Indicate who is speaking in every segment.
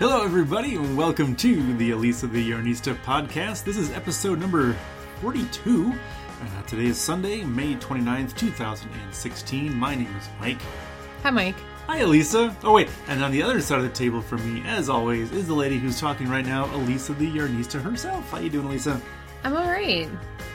Speaker 1: Hello, everybody, and welcome to the Elisa the Yarnista podcast. This is episode number 42. Uh, today is Sunday, May 29th, 2016. My name is Mike.
Speaker 2: Hi, Mike.
Speaker 1: Hi, Elisa. Oh, wait, and on the other side of the table for me, as always, is the lady who's talking right now, Elisa the Yarnista herself. How you doing, Elisa?
Speaker 2: I'm all right.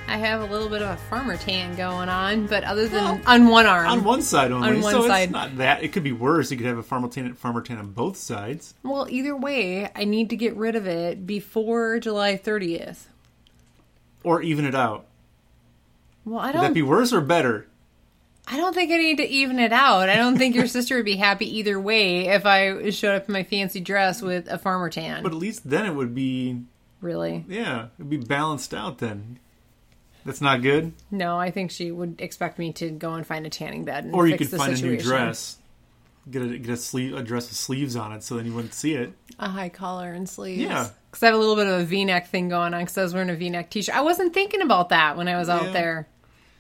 Speaker 2: I have a little bit of a farmer tan going on, but other than
Speaker 1: Well,
Speaker 2: on one arm,
Speaker 1: On one side only,
Speaker 2: On one
Speaker 1: so
Speaker 2: side.
Speaker 1: it's not that. It could be worse. You could have a farmer tan, farmer tan on both sides.
Speaker 2: well, either way, I need to get rid of it before July 30th.
Speaker 1: Or even it out.
Speaker 2: Well, I don't.
Speaker 1: that be worse or better?
Speaker 2: I don't think I need to even it out. I don't think your sister would be happy either way if I showed up in my fancy dress with a farmer tan.
Speaker 1: But at least then it would be
Speaker 2: really?
Speaker 1: Yeah, it'd be balanced out then. That's not good.
Speaker 2: No, I think she would expect me to go and find a tanning bed. And
Speaker 1: Or you
Speaker 2: fix
Speaker 1: could
Speaker 2: the
Speaker 1: find a new dress. Get a get a sleeve a dress with sleeves on it, so then you wouldn't see it.
Speaker 2: A high collar and sleeves.
Speaker 1: Yeah.
Speaker 2: Because I have a little bit of a V-neck thing going on because I was wearing a V-neck t-shirt. I wasn't thinking about that when I was
Speaker 1: Yeah.
Speaker 2: out there.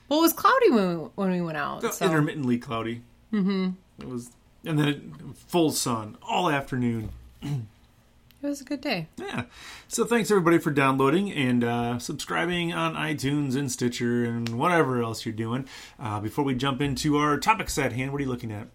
Speaker 2: Well, it was cloudy when we, when we went out. So.
Speaker 1: Intermittently cloudy. Mm-hmm. It was, and then it, full sun all afternoon.
Speaker 2: It was a good day.
Speaker 1: Yeah. So thanks everybody for downloading and uh, subscribing on iTunes and Stitcher and whatever else you're doing. Uh, before we jump into our topics at hand, what are you looking at?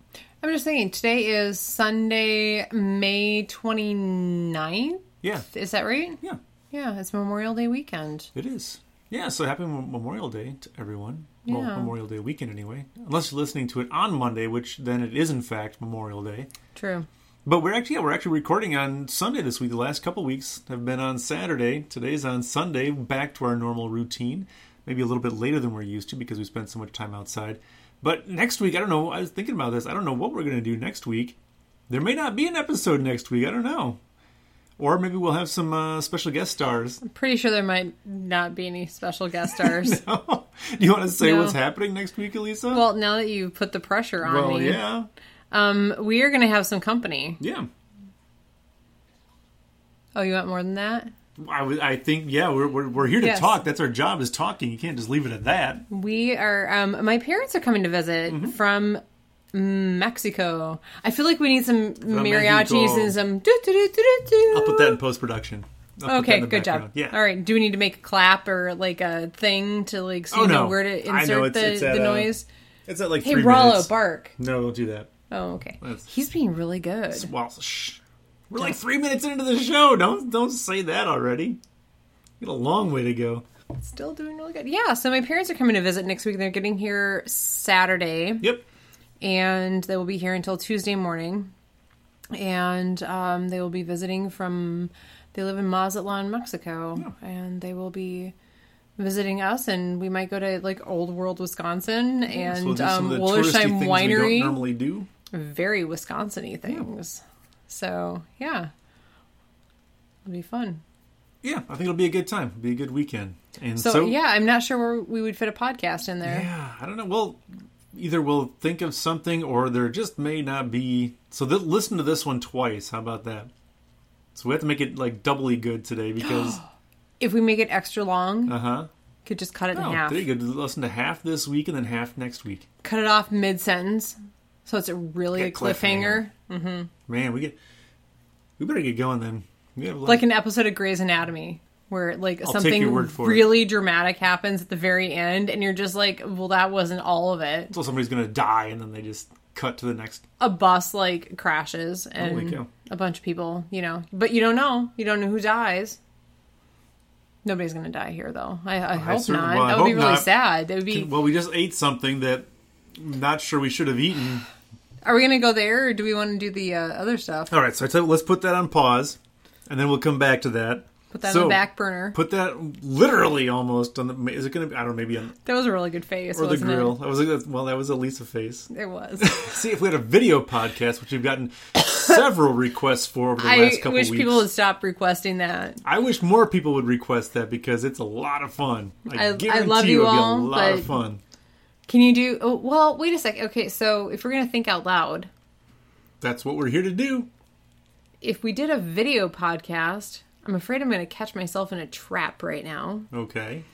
Speaker 2: I'm just thinking, today is Sunday, May 29th.
Speaker 1: Yeah.
Speaker 2: Is that right?
Speaker 1: Yeah.
Speaker 2: Yeah, it's Memorial Day weekend.
Speaker 1: It is. Yeah, so happy Memorial Day to everyone. Well,
Speaker 2: Yeah.
Speaker 1: Memorial Day weekend anyway. Unless you're listening to it on Monday, which then it is in fact Memorial Day.
Speaker 2: True.
Speaker 1: But we're actually yeah, we're actually recording on Sunday this week. The last couple weeks have been on Saturday. Today's on Sunday, back to our normal routine. Maybe a little bit later than we're used to because we spent so much time outside. But next week, I don't know. I was thinking about this. I don't know what we're going to do next week. There may not be an episode next week. I don't know. Or maybe we'll have some uh, special guest stars.
Speaker 2: I'm pretty sure there might not be any special guest stars.
Speaker 1: do you want to say
Speaker 2: No.
Speaker 1: what's happening next week, Elisa?
Speaker 2: well, now that you put the pressure on
Speaker 1: Well,
Speaker 2: me,
Speaker 1: yeah,
Speaker 2: um, we are going to have some company.
Speaker 1: yeah.
Speaker 2: Oh, you want more than that?
Speaker 1: I, I think yeah, we're, we're we're here to
Speaker 2: Yes.
Speaker 1: talk. That's our job is talking. You can't just leave it at that.
Speaker 2: We are. Um, my parents are coming to visit
Speaker 1: Mm-hmm.
Speaker 2: from Mexico. I feel like we need some mariachis
Speaker 1: Mexico.
Speaker 2: and some. doo doo doo doo doo.
Speaker 1: I'll put that in post production.
Speaker 2: Okay, good job.
Speaker 1: Yeah.
Speaker 2: All right. Do we need to make a clap or like a thing to like so
Speaker 1: Oh,
Speaker 2: you know
Speaker 1: no.
Speaker 2: where to insert
Speaker 1: it's-
Speaker 2: the,
Speaker 1: it's at,
Speaker 2: the
Speaker 1: uh,
Speaker 2: noise?
Speaker 1: It's at like
Speaker 2: Hey,
Speaker 1: three
Speaker 2: Rollo,
Speaker 1: minutes.
Speaker 2: bark.
Speaker 1: No, don't do that.
Speaker 2: Oh, okay.
Speaker 1: That's-
Speaker 2: He's being really good.
Speaker 1: Well, shh. We're like three minutes into the show. Don't don't say that already. Got a long way to go.
Speaker 2: Still doing really good. Yeah. So my parents are coming to visit next week. They're getting here Saturday.
Speaker 1: Yep.
Speaker 2: and they will be here until Tuesday morning. And um, they will be visiting from. They live in Mazatlan, Mexico, and they will be visiting us. And we might go to like Old World, Wisconsin, and
Speaker 1: we'll
Speaker 2: um,
Speaker 1: of the touristy
Speaker 2: Wollersheim
Speaker 1: things we don't
Speaker 2: Winery.
Speaker 1: normally do.
Speaker 2: Very Wisconsin-y things. So yeah, it'll be fun.
Speaker 1: Yeah, I think it'll be a good time. It'll be a good weekend. And
Speaker 2: So,
Speaker 1: so,
Speaker 2: yeah, I'm not sure where we would fit a podcast in there.
Speaker 1: Yeah, I don't know. Well, either we'll think of something, or there just may not be. So th- listen to this one twice. How about that? So we have to make it like doubly good today because
Speaker 2: If we make it extra long,
Speaker 1: uh huh.
Speaker 2: could just cut it in
Speaker 1: Oh,
Speaker 2: half.
Speaker 1: there you go. Listen to half this week and then half next week.
Speaker 2: cut it off mid sentence, so it's a really a
Speaker 1: Get
Speaker 2: cliffhanger, mm-hmm.
Speaker 1: Man, we get we better get going then. We have
Speaker 2: like an episode of Grey's Anatomy where like
Speaker 1: your
Speaker 2: something
Speaker 1: for it.
Speaker 2: really dramatic happens at the very end, and you're just like, well, that wasn't all of it.
Speaker 1: so somebody's gonna die and then they just cut to the next.
Speaker 2: A bus like crashes,
Speaker 1: oh,
Speaker 2: and a bunch of people, you know, but you don't know, you don't know who dies. Nobody's gonna die here, though. I, I hope not.
Speaker 1: well, I
Speaker 2: that would be really
Speaker 1: not.
Speaker 2: sad. That would be.
Speaker 1: Well, we just ate something that I'm not sure we should have eaten.
Speaker 2: Are we gonna go there, or do we want to do the uh, other stuff?
Speaker 1: All right, so I tell you, let's put that on pause, and then we'll come back to that.
Speaker 2: Put that
Speaker 1: So,
Speaker 2: on the back burner.
Speaker 1: Put that literally almost on the. Is it going to? I don't know. Maybe on
Speaker 2: that was a really good face,
Speaker 1: or the grill.
Speaker 2: it?
Speaker 1: That was a, well. That was a Lisa face.
Speaker 2: It was.
Speaker 1: See if we had a video podcast, which we've gotten several requests for over the
Speaker 2: I
Speaker 1: last couple weeks.
Speaker 2: I wish
Speaker 1: weeks.
Speaker 2: people would stop requesting that.
Speaker 1: I wish more people would request that because it's a lot of fun. I,
Speaker 2: I- I love
Speaker 1: you
Speaker 2: you all,
Speaker 1: be a lot of fun.
Speaker 2: Can you do? Oh, well, wait a sec. Okay, so if we're gonna think out loud,
Speaker 1: That's what we're here to do.
Speaker 2: if we did a video podcast, I'm afraid I'm gonna catch myself in a trap right now.
Speaker 1: Okay.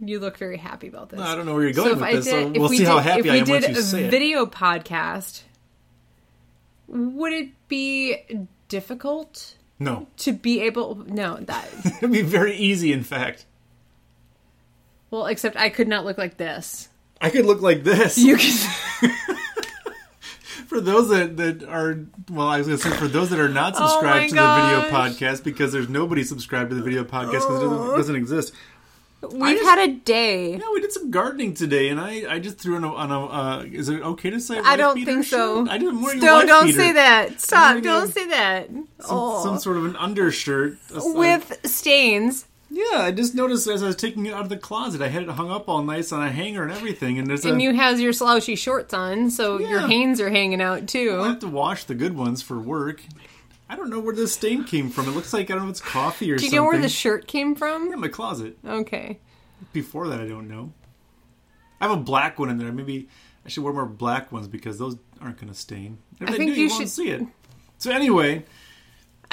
Speaker 2: You look very happy about this.
Speaker 1: I don't know where you're going
Speaker 2: so if
Speaker 1: with this.
Speaker 2: did,
Speaker 1: so we'll
Speaker 2: we
Speaker 1: see how
Speaker 2: did-
Speaker 1: happy
Speaker 2: if
Speaker 1: I
Speaker 2: we
Speaker 1: am once
Speaker 2: did
Speaker 1: you
Speaker 2: a
Speaker 1: say it.
Speaker 2: video podcast, would it be difficult
Speaker 1: No,
Speaker 2: to be able. No, that.
Speaker 1: it'd be very easy. In fact,
Speaker 2: Well, except I could not look like this.
Speaker 1: I could look like this.
Speaker 2: You can.
Speaker 1: for those that, that are well, I was going to say for those that are not
Speaker 2: Oh
Speaker 1: subscribed to the video podcast because there's nobody subscribed to the video podcast because it doesn't, doesn't exist.
Speaker 2: We've
Speaker 1: just-
Speaker 2: had a day.
Speaker 1: Yeah, we did some gardening today, and I, I just threw on a, on a uh, is it okay to say?
Speaker 2: I don't think so.
Speaker 1: shirt? I didn't wear
Speaker 2: Don't don't say that. Stop! Don't say that.
Speaker 1: Some,
Speaker 2: oh,
Speaker 1: some sort of an undershirt
Speaker 2: with stains,
Speaker 1: yeah. I just noticed as I was taking it out of the closet, I had it hung up all nice on a hanger and everything, and there's a.
Speaker 2: and you has your slouchy shorts on, so your
Speaker 1: Yeah.
Speaker 2: hanes are hanging out too.
Speaker 1: I have to wash the good ones for work. I don't know where this stain came from. It looks like I don't know if it's coffee or something.
Speaker 2: Do you
Speaker 1: something.
Speaker 2: know where the shirt came from?
Speaker 1: yeah, my closet.
Speaker 2: Okay.
Speaker 1: Before that, I don't know. I have a black one in there. Maybe I should wear more black ones because those aren't going to stain. If
Speaker 2: I think
Speaker 1: do,
Speaker 2: you
Speaker 1: you, won't
Speaker 2: should-
Speaker 1: see it. So anyway,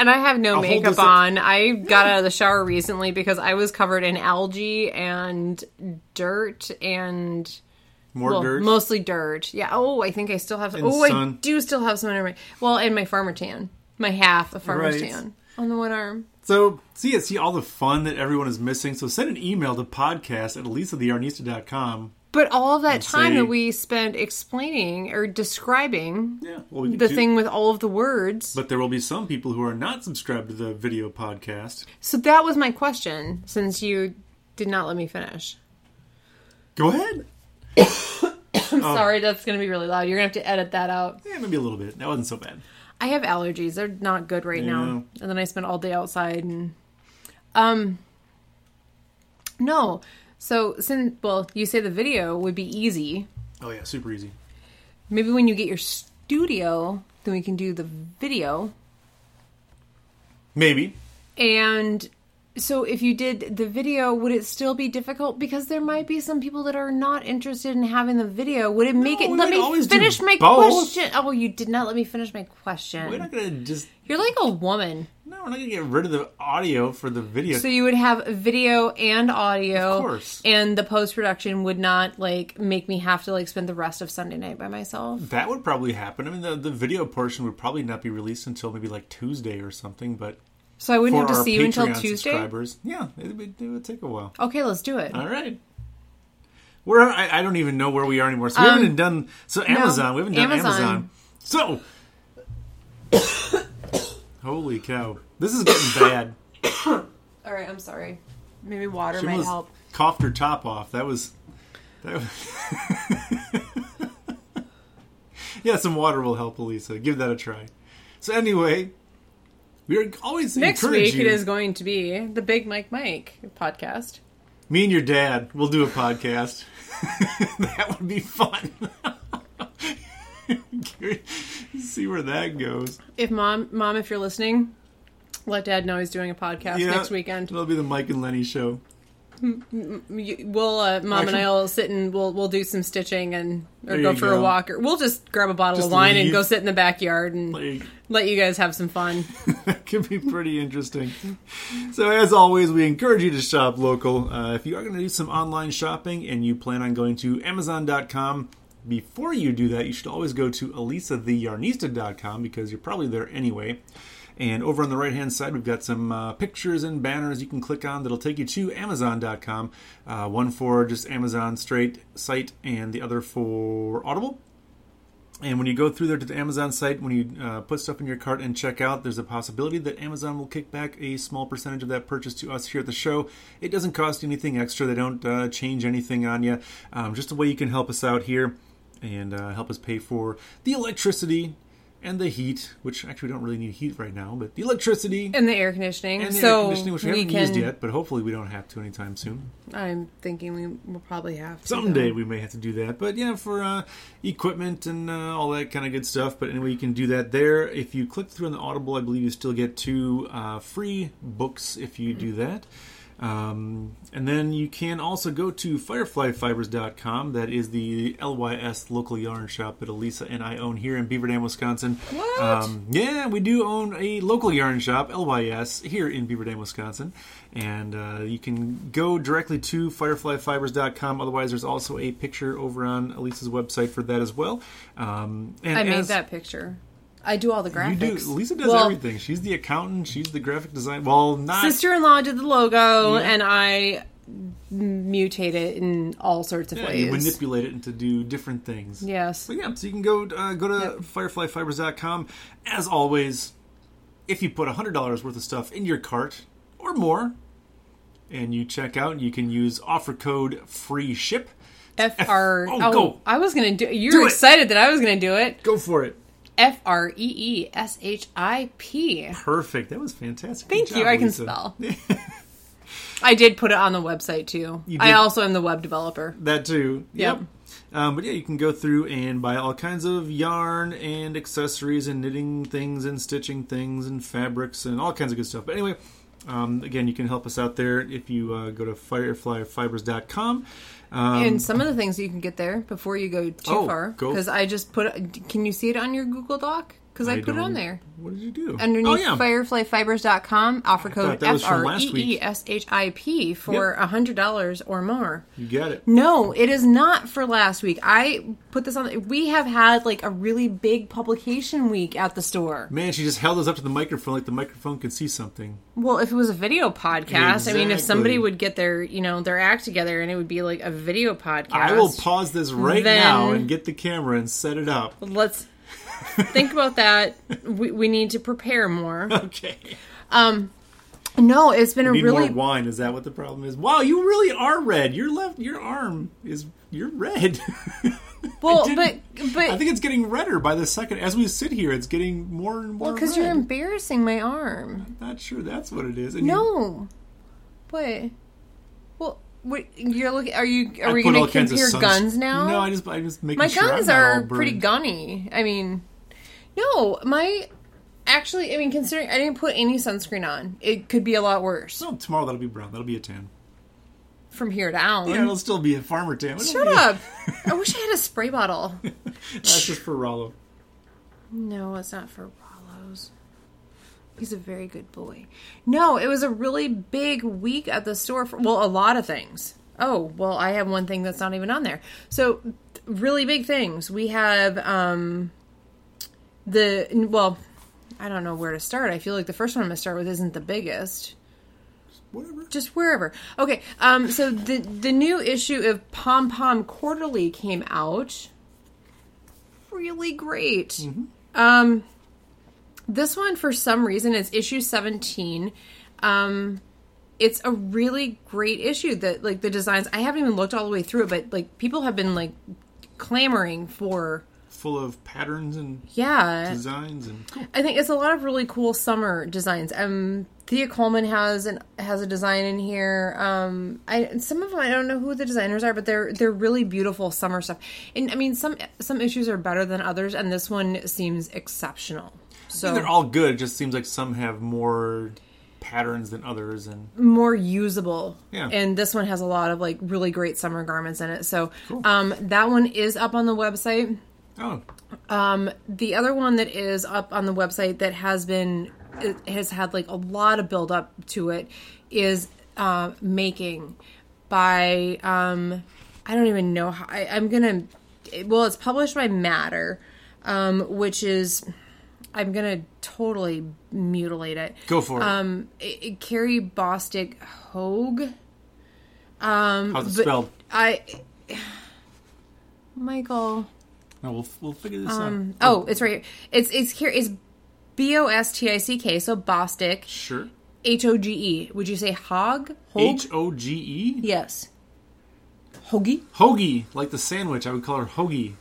Speaker 2: And I have no
Speaker 1: I'll
Speaker 2: makeup on. I got out of the shower recently because I was covered in algae and dirt and
Speaker 1: more
Speaker 2: well,
Speaker 1: dirt.
Speaker 2: mostly dirt. Yeah. Oh, I think I still have.
Speaker 1: And
Speaker 2: oh, I do still have some under my. Well, and my farmer tan, my half of farmer's
Speaker 1: Right.
Speaker 2: tan on the one arm.
Speaker 1: So see, see all the fun that everyone is missing. So send an email to podcast at elisatheyarnista.com.
Speaker 2: But all of that time
Speaker 1: say-
Speaker 2: that we spent explaining or describing
Speaker 1: Yeah, well, we
Speaker 2: the
Speaker 1: do-
Speaker 2: thing with all of the words.
Speaker 1: But there will be some people who are not subscribed to the video podcast.
Speaker 2: so that was my question. Since you did not let me finish.
Speaker 1: Go ahead.
Speaker 2: I'm sorry, that's going to be really loud. You're going to have to edit that out.
Speaker 1: Yeah, maybe a little bit. That wasn't so bad.
Speaker 2: I have allergies. They're not good right
Speaker 1: Yeah.
Speaker 2: now. And then I spend all day outside and um no. So since well, you say the video would be easy.
Speaker 1: Oh yeah, super easy.
Speaker 2: Maybe when you get your studio, then we can do the video.
Speaker 1: Maybe.
Speaker 2: And so if you did the video, would it still be difficult? Because there might be some people that are not interested in having the video. Would it make
Speaker 1: No,
Speaker 2: it let me finish my
Speaker 1: both.
Speaker 2: question? Oh, you did not let me finish my question.
Speaker 1: We're not gonna just
Speaker 2: You're like a woman.
Speaker 1: no. We're not gonna get rid of the audio for the video.
Speaker 2: So you would have video and audio,
Speaker 1: Of course.
Speaker 2: and the post production would not like make me have to like spend the rest of Sunday night by myself.
Speaker 1: that would probably happen. I mean, the, the video portion would probably not be released until maybe like Tuesday or something. But
Speaker 2: So I wouldn't have to see you until Tuesday.
Speaker 1: yeah, it would, it would take a while.
Speaker 2: Okay, let's do it.
Speaker 1: All right. Where I, I don't even know where we are anymore. So we
Speaker 2: Um,
Speaker 1: haven't done so Amazon. we haven't done
Speaker 2: Amazon.
Speaker 1: Amazon. So holy cow, this is getting bad.
Speaker 2: All right, I'm sorry. Maybe water
Speaker 1: She
Speaker 2: might
Speaker 1: almost
Speaker 2: help.
Speaker 1: coughed her top off. That was that. Was, yeah, some water will help, Elisa. Give that a try. So anyway, we're always
Speaker 2: Next week
Speaker 1: you.
Speaker 2: it is going to be the Big Mike Mike podcast.
Speaker 1: Me and your dad will do a podcast. that would be fun. See where that goes.
Speaker 2: If mom, mom, if you're listening, let dad know he's doing a podcast
Speaker 1: Yeah,
Speaker 2: next weekend.
Speaker 1: It'll be the Mike and Lenny show.
Speaker 2: You- We'll, uh, mom and I'll sit and we'll we'll do some stitching and or go for
Speaker 1: go.
Speaker 2: a walk, or we'll just grab a bottle
Speaker 1: Just
Speaker 2: of wine and go sit in the backyard and
Speaker 1: Like,
Speaker 2: let you guys have some fun.
Speaker 1: that could be pretty interesting. So, as always, we encourage you to shop local. Uh, if you are going to do some online shopping and you plan on going to Amazon.com, before you do that, you should always go to ElisaTheYarnista.com because you're probably there anyway. And over on the right hand side, we've got some uh, pictures and banners you can click on that'll take you to Amazon.com. Uh, one for just Amazon straight site, and the other for Audible. And when you go through there to the Amazon site, when you uh, put stuff in your cart and check out, there's a possibility that Amazon will kick back a small percentage of that purchase to us here at the show. It doesn't cost you anything extra. They don't uh, change anything on you. Um, just a way you can help us out here and uh, help us pay for the electricity and the heat, which actually we don't really need heat right now, but the electricity
Speaker 2: And the air conditioning.
Speaker 1: and the
Speaker 2: so
Speaker 1: air conditioning, which we,
Speaker 2: we
Speaker 1: haven't
Speaker 2: can.
Speaker 1: used yet, but hopefully we don't have to anytime soon.
Speaker 2: I'm thinking we will probably have to.
Speaker 1: Someday
Speaker 2: though.
Speaker 1: we may have to do that, but yeah, for uh, equipment and uh, all that kind of good stuff. But anyway, you can do that there. If you click through on the Audible, I believe you still get two uh, free books if you do that. Um, and then you can also go to fireflyfibers.com. That is the LYS local yarn shop that Elisa and I own here in Beaver Dam, Wisconsin.
Speaker 2: What?
Speaker 1: Um, yeah, we do own a local yarn shop, LYS, here in Beaver Dam, Wisconsin. And uh, you can go directly to fireflyfibers.com. Otherwise, there's also a picture over on Elisa's website for that as well. Um, and
Speaker 2: I made
Speaker 1: as-
Speaker 2: that picture. I do all the graphics.
Speaker 1: You
Speaker 2: graphics.
Speaker 1: do. Lisa does
Speaker 2: Well,
Speaker 1: everything. She's the accountant. She's the graphic design. Well, not.
Speaker 2: Sister-in-law did the logo,
Speaker 1: Yeah.
Speaker 2: and I mutate it in all sorts of
Speaker 1: yeah,
Speaker 2: ways.
Speaker 1: you manipulate it to do different things.
Speaker 2: yes.
Speaker 1: So yeah, so you can go uh, go to
Speaker 2: Yep.
Speaker 1: fireflyfibers.com. As always, if you put hundred dollars worth of stuff in your cart or more, and you check out, you can use offer code free ship.
Speaker 2: F R.
Speaker 1: oh,
Speaker 2: Oh,
Speaker 1: go.
Speaker 2: I was gonna do. You
Speaker 1: Do
Speaker 2: were
Speaker 1: it.
Speaker 2: excited that I was gonna do it.
Speaker 1: Go for it.
Speaker 2: F R E E S H I P.
Speaker 1: Perfect. That was fantastic.
Speaker 2: Thank
Speaker 1: Good
Speaker 2: you.
Speaker 1: job,
Speaker 2: I can
Speaker 1: Lisa.
Speaker 2: spell. I did put it on the website too. I also am the web developer.
Speaker 1: That too.
Speaker 2: Yep.
Speaker 1: Um, but yeah, you can go through and buy all kinds of yarn and accessories and knitting things and stitching things and fabrics and all kinds of good stuff. But anyway, um, again, you can help us out there if you uh, go to fireflyfibers.com. Um,
Speaker 2: and some of the things you can get there before you go too
Speaker 1: Oh,
Speaker 2: far. Because I just put. Can you see it on your Google Doc? Because I, put it on there.
Speaker 1: What did you do?
Speaker 2: underneath
Speaker 1: oh, yeah.
Speaker 2: fireflyfibers.com offer code
Speaker 1: that was
Speaker 2: F
Speaker 1: from
Speaker 2: R
Speaker 1: last
Speaker 2: E
Speaker 1: week.
Speaker 2: E S H I P for a hundred dollars or more.
Speaker 1: You get it.
Speaker 2: No, it is not for last week. I put this on. We have had like a really big publication week at the store.
Speaker 1: Man, she just held us up to the microphone like the microphone could see something.
Speaker 2: Well, if it was a video podcast, I mean, if somebody would get their you know their act together and it would be like a video podcast.
Speaker 1: I will pause this right now and get the camera and set it up.
Speaker 2: Let's think about that. We, we need to prepare more.
Speaker 1: Okay.
Speaker 2: Um, No, it's been a
Speaker 1: Need
Speaker 2: really
Speaker 1: more wine. Is that what the problem is? Wow, you really are red. Your left, your arm is you're red.
Speaker 2: well, but but
Speaker 1: I think it's getting redder by the second. As we sit here, it's getting more and more.
Speaker 2: Well, because you're embarrassing my arm.
Speaker 1: I'm not sure that's what it is. And
Speaker 2: No. What? Well, what, you're looking. Are you? Are
Speaker 1: I
Speaker 2: we going to compare guns now?
Speaker 1: No, I just I just make sure
Speaker 2: my
Speaker 1: sure
Speaker 2: guns
Speaker 1: I'm
Speaker 2: are pretty gunny. I mean, no, my actually. I mean, considering I didn't put any sunscreen on, it could be a lot worse
Speaker 1: No, tomorrow that'll be brown. That'll be a tan.
Speaker 2: from here down.
Speaker 1: Yeah, it'll still be a farmer tan. It'll
Speaker 2: Shut
Speaker 1: be
Speaker 2: up! I wish I had a spray bottle.
Speaker 1: That's just for Rollo.
Speaker 2: No, it's not for Rollo's. He's a very good boy. No, it was a really big week at the store for well, a lot of things. Oh, well, I have one thing that's not even on there. So, th- really big things. We have um the well, I don't know where to start. I feel like the first one I'm going to start with isn't the biggest
Speaker 1: Whatever.
Speaker 2: just wherever. Okay, um, so the the new issue of Pom Pom Quarterly came out. Really great. Um, this one, for some reason, is issue seventeen. Um, it's a really great issue. That like the designs. I haven't even looked all the way through it, but like people have been like clamoring for.
Speaker 1: Full of patterns and
Speaker 2: Yeah,
Speaker 1: designs and cool.
Speaker 2: I think it's a lot of really cool summer designs. Um, Thea Coleman has an has a design in here. Um, I some of them I don't know who the designers are, but they're they're really beautiful summer stuff. And I mean, some some issues are better than others, and this one seems exceptional. So
Speaker 1: they're all good. It just seems like some have more patterns than others, and
Speaker 2: more usable.
Speaker 1: Yeah.
Speaker 2: And this one has a lot of like really great summer garments in it. So um, that one is up on the website.
Speaker 1: Oh,
Speaker 2: Um, the other one that is up on the website that has been has had like a lot of build up to it is uh, making by um, I don't even know how I, I'm gonna well it's published by Madder, um, which is I'm gonna totally mutilate it.
Speaker 1: go for it.
Speaker 2: Um, it, it- Carrie Bostick Hoge. Um,
Speaker 1: How's it
Speaker 2: but
Speaker 1: spelled?
Speaker 2: I Michael.
Speaker 1: No, we'll we'll figure this
Speaker 2: Um,
Speaker 1: out.
Speaker 2: oh, it's right here. It's it's here. It's B O S T I C K. So Bostick.
Speaker 1: sure.
Speaker 2: H O G E. Would you say hog?
Speaker 1: H O G E.
Speaker 2: Yes. Hoagie.
Speaker 1: Hoagie, like the sandwich. I would call her Hoagie.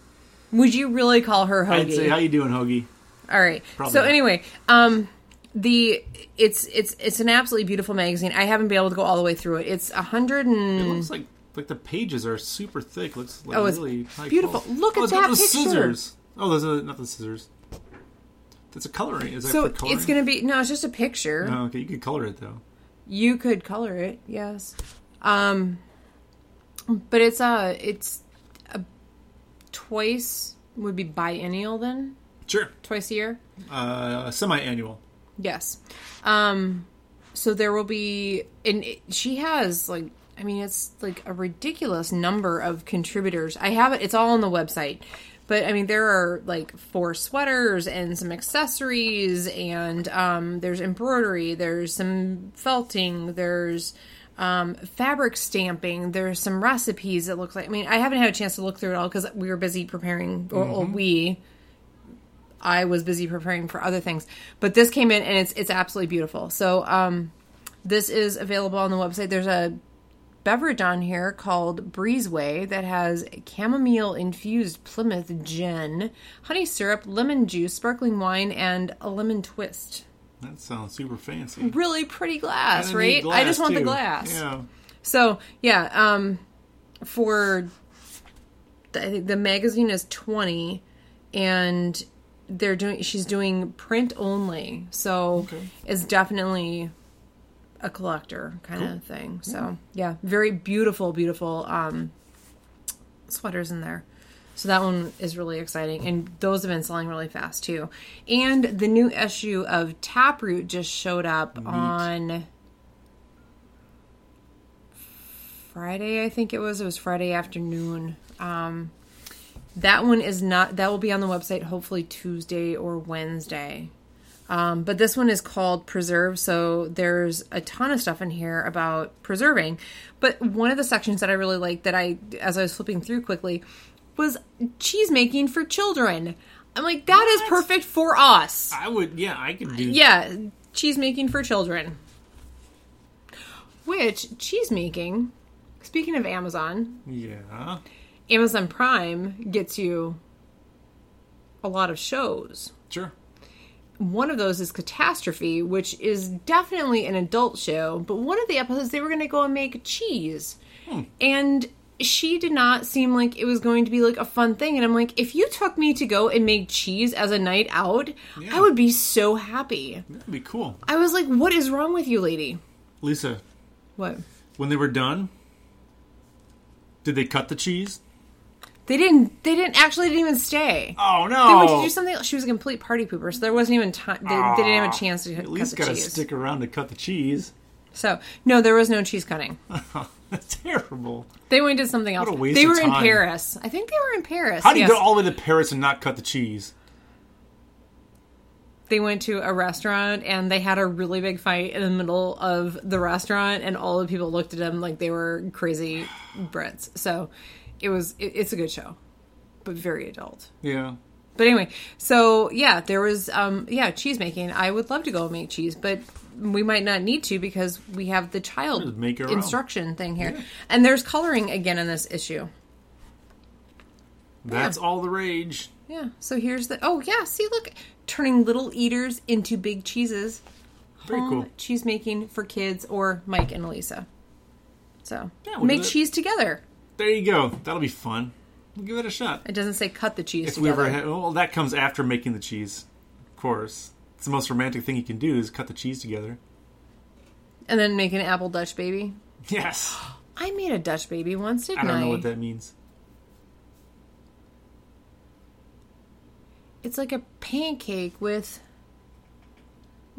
Speaker 2: Would you really call her
Speaker 1: I'd
Speaker 2: hoagie?
Speaker 1: say, "How you doing, Hoagie?"
Speaker 2: All right.
Speaker 1: Probably
Speaker 2: so
Speaker 1: not.
Speaker 2: anyway, um, the it's it's it's an absolutely beautiful magazine. I haven't been able to go all the way through it. It's a hundred
Speaker 1: It
Speaker 2: and
Speaker 1: looks like like the pages are super thick. Looks like
Speaker 2: Oh, it's
Speaker 1: really
Speaker 2: beautiful. Look
Speaker 1: oh,
Speaker 2: at that
Speaker 1: those
Speaker 2: picture.
Speaker 1: scissors. Oh, those are not the scissors. That's a coloring. Is that
Speaker 2: so
Speaker 1: coloring?
Speaker 2: it's gonna be no. It's just a picture.
Speaker 1: Oh, okay, you could color it though.
Speaker 2: You could color it, yes. Um, but it's uh it's a twice would be biennial then
Speaker 1: Sure.
Speaker 2: twice a year.
Speaker 1: Uh, semi-annual.
Speaker 2: Yes. Um, so there will be, and it, she has like, I mean, it's like a ridiculous number of contributors. I have it; it's all on the website, But I mean, there are like four sweaters and some accessories, and um, there's embroidery, there's some felting, there's um, fabric stamping, there's some recipes. It looks like. I mean, I haven't had a chance to look through it all because we were busy preparing, or, or we. I was busy preparing for other things, but this came in and it's it's absolutely beautiful. So um, this is available on the website. There's a beverage on here called Breezeway that has chamomile infused Plymouth gin, honey syrup, lemon juice, sparkling wine, and a lemon twist.
Speaker 1: That sounds super fancy.
Speaker 2: Really pretty glass, right?
Speaker 1: glass,
Speaker 2: I just want the glass.
Speaker 1: Yeah.
Speaker 2: So yeah, um, for I think the magazine is twenty, and they're doing. She's doing print only, so
Speaker 1: Okay.
Speaker 2: it's definitely a collector kind of thing. So yeah, very beautiful, beautiful um, sweaters in there. So that one is really exciting, and those have been selling really fast too. And the new issue of Taproot just showed up on Friday, I think it was. It was Friday afternoon. Um, that one is not. That will be on the website hopefully Tuesday or Wednesday. Um, but this one is called Preserve, so there's a ton of stuff in here about preserving. But one of the sections that I really liked that I, as I was flipping through quickly, was cheese making for children. I'm like, that is
Speaker 1: What?
Speaker 2: perfect for us.
Speaker 1: I would. Yeah, I could do.
Speaker 2: Yeah, cheese making for children. Which cheese making? Speaking of Amazon,
Speaker 1: Yeah.
Speaker 2: Amazon Prime gets you a lot of shows.
Speaker 1: Sure.
Speaker 2: One of those is Catastrophe, which is definitely an adult show, but one of the episodes they were going to go and make cheese. Hmm. And she did not seem like it was going to be like a fun thing. And I'm like, if you took me to go and make cheese as a night out,
Speaker 1: Yeah.
Speaker 2: I would be so happy.
Speaker 1: That'd be cool.
Speaker 2: I was like, what is wrong with you, lady?
Speaker 1: Lisa,
Speaker 2: What?
Speaker 1: when they were done, did they cut the cheese?
Speaker 2: They didn't. They didn't actually didn't even stay.
Speaker 1: Oh no!
Speaker 2: They went to do something. else. She was a complete party pooper, so there wasn't even time. They, they didn't have a chance to
Speaker 1: At
Speaker 2: cut
Speaker 1: least
Speaker 2: the
Speaker 1: gotta
Speaker 2: cheese.
Speaker 1: stick around to cut the cheese.
Speaker 2: So no, there was no cheese cutting.
Speaker 1: That's terrible.
Speaker 2: They went to something else.
Speaker 1: a waste
Speaker 2: they
Speaker 1: of
Speaker 2: were in
Speaker 1: time.
Speaker 2: Paris. I think they were in Paris.
Speaker 1: How do you
Speaker 2: yes.
Speaker 1: go all the way to Paris and not cut the cheese?
Speaker 2: they went to a restaurant and they had a really big fight in the middle of the restaurant, and all the people looked at them like they were crazy Brits. So it was. It, it's a good show, but very adult.
Speaker 1: Yeah.
Speaker 2: But anyway, so yeah, there was um yeah, cheese making. I would love to go make cheese, but we might not need to because we have the child
Speaker 1: your own.
Speaker 2: instruction thing here. And there's coloring again in this issue.
Speaker 1: That's all the rage.
Speaker 2: Yeah. So here's the Oh yeah, see look, turning little eaters into big cheeses.
Speaker 1: Very
Speaker 2: Home
Speaker 1: cool.
Speaker 2: cheese making for kids or Mike and Elisa. So
Speaker 1: Yeah, we'll
Speaker 2: make cheese together.
Speaker 1: There you go. That'll be fun. We'll give it a shot.
Speaker 2: It doesn't say cut the cheese
Speaker 1: If we ever had, well, that comes after making the cheese, of course. It's the most romantic thing you can do is cut the cheese together.
Speaker 2: and then make an apple Dutch baby.
Speaker 1: Yes.
Speaker 2: I made a Dutch baby once,
Speaker 1: I
Speaker 2: didn't I?
Speaker 1: don't know what that means.
Speaker 2: It's like a pancake with.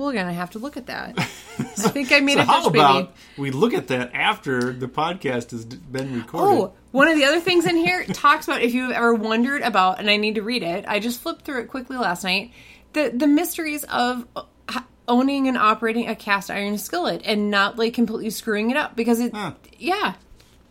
Speaker 2: Well, we're gonna have to look at that. I think I made
Speaker 1: So
Speaker 2: a
Speaker 1: how about
Speaker 2: baby.
Speaker 1: we look at that after the podcast has been recorded?
Speaker 2: Oh, one of the other things in here talks about if you've ever wondered about, and I need to read it. I just flipped through it quickly last night. The the mysteries of uh, owning and operating a cast iron skillet and not like completely screwing it up because it,
Speaker 1: Huh.
Speaker 2: yeah.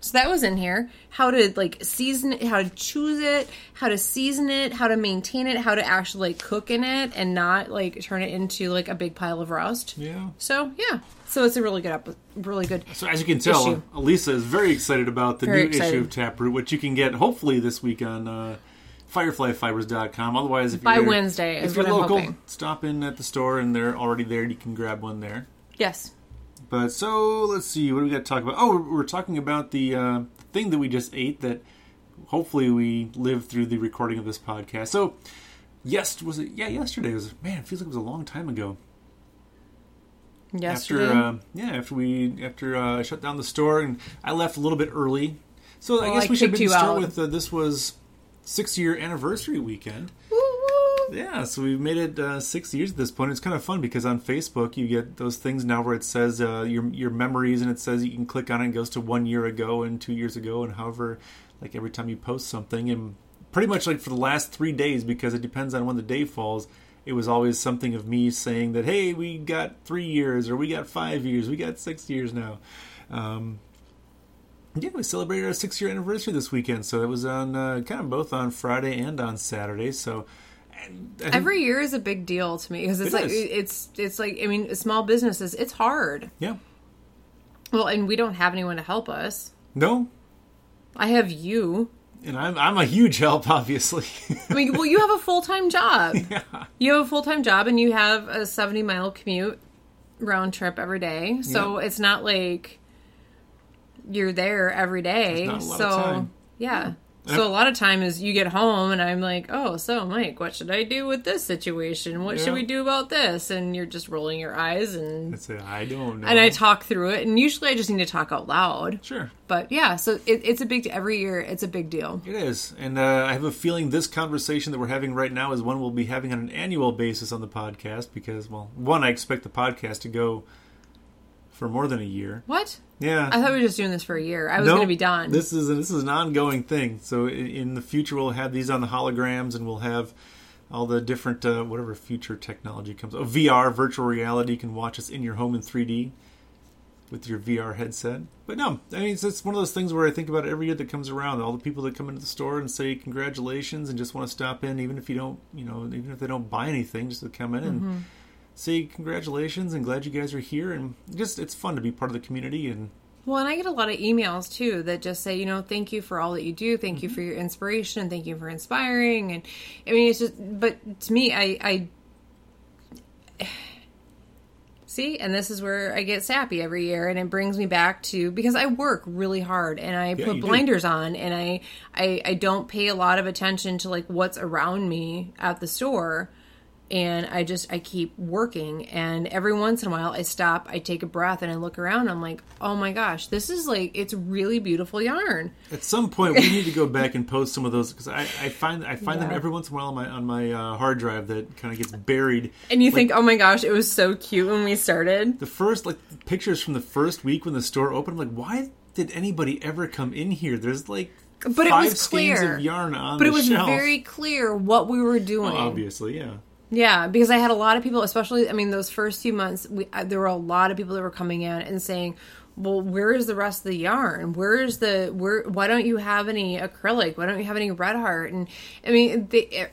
Speaker 2: So that was in here. How to like season it, how to choose it, how to season it, how to maintain it, how to actually like cook in it and not like turn it into like a big pile of rust.
Speaker 1: Yeah.
Speaker 2: So yeah, so it's a really good, up, really good.
Speaker 1: So as you can tell,
Speaker 2: Issue.
Speaker 1: Elisa is very excited about the
Speaker 2: Very
Speaker 1: new
Speaker 2: excited.
Speaker 1: issue of Taproot, which you can get hopefully this week on uh, fireflyfibers.com. Otherwise, if
Speaker 2: By
Speaker 1: you're,
Speaker 2: Wednesday
Speaker 1: if
Speaker 2: is
Speaker 1: you're local, stop in at the store and they're already there. You can grab one there.
Speaker 2: Yes.
Speaker 1: But so let's see, what do we got to talk about? Oh, we're, we're talking about the uh, thing that we just ate that hopefully we lived through the recording of this podcast. So, yes, was it? Yeah, yesterday was. Man, it feels like it was a long time ago.
Speaker 2: Yesterday.
Speaker 1: After uh, yeah, after we after uh, I shut down the store and I left a little bit early. So I guess
Speaker 2: I
Speaker 1: we should maybe start
Speaker 2: out.
Speaker 1: with uh, this was six year anniversary weekend.
Speaker 2: Woo.
Speaker 1: Yeah, so we've made it uh, six years at this point. It's kind of fun because on Facebook you get those things now where it says uh, your your memories and it says you can click on it and it goes to one year ago and two years ago and however like every time you post something and pretty much like for the last three days because it depends on when the day falls. It was always something of me saying that, hey, we got three years, or we got five years, we got six years now. Um, yeah, we celebrated our six year anniversary this weekend, so it was on uh, kind of both on Friday and on Saturday. So
Speaker 2: think, every year is a big deal to me because it's it like is. it's it's like I mean, small businesses, it's hard.
Speaker 1: Yeah.
Speaker 2: Well, and we don't have anyone to help us.
Speaker 1: No.
Speaker 2: I have you.
Speaker 1: And I'm I'm a huge help, obviously.
Speaker 2: I mean, well, you have a full time job. Yeah. You have a full time job, and you have a seventy mile commute round trip every day. So it's not like you're there every day. so yeah. So a lot of time is you get home and I'm like, oh, so Mike, what should I do with this situation? What yeah. should we do about this? And you're just rolling your eyes and
Speaker 1: I don't know.
Speaker 2: And I talk through it, and usually I just need to talk out loud.
Speaker 1: Sure.
Speaker 2: But yeah, so it, it's a big every year. It's a big deal.
Speaker 1: It is, and uh, I have a feeling this conversation that we're having right now is one we'll be having on an annual basis on the podcast because, well, one, I expect the podcast to go for more than a year.
Speaker 2: What?
Speaker 1: Yeah,
Speaker 2: I thought we were just doing this for a year. I was nope, going to be done.
Speaker 1: This is this is an ongoing thing. So in the future, we'll have these on the holograms, and we'll have all the different uh, whatever future technology comes. Oh, VR, virtual reality, you can watch us in your home in 3D with your VR headset. But no, I mean it's, it's one of those things where I think about every year that comes around. All the people that come into the store and say congratulations and just want to stop in, even if you don't, you know, even if they don't buy anything, just to come in and. Say congratulations and glad you guys are here and just it's fun to be part of the community and
Speaker 2: well, and I get a lot of emails too that just say, you know, thank you for all that you do, thank mm-hmm. you for your inspiration, thank you for inspiring, and I mean, it's just, but to me, I, I see, and this is where I get sappy every year, and it brings me back to because I work really hard and I yeah, put blinders do. on, and I, I, I don't pay a lot of attention to like what's around me at the store and I just I keep working and every once in a while I stop, I take a breath and I look around I'm like, "Oh my gosh, this is like it's really beautiful yarn."
Speaker 1: At some point we need to go back and post some of those cuz I, I find I find yeah. them every once in a while on my on my uh, hard drive that kind of gets buried.
Speaker 2: And you like, think, "Oh my gosh, it was so cute when we started."
Speaker 1: The first like pictures from the first week when the store opened, I'm like, "Why did anybody ever come in here?" There's like but it was clear. of yarn on the store.
Speaker 2: But it was
Speaker 1: shelf.
Speaker 2: very clear what we were doing.
Speaker 1: Well, obviously, yeah.
Speaker 2: Yeah, because I had a lot of people, especially, I mean, those first few months, we, uh, there were a lot of people that were coming in and saying, well, where is the rest of the yarn? Where is the where? Why don't you have any acrylic? Why don't you have any red heart? And I mean,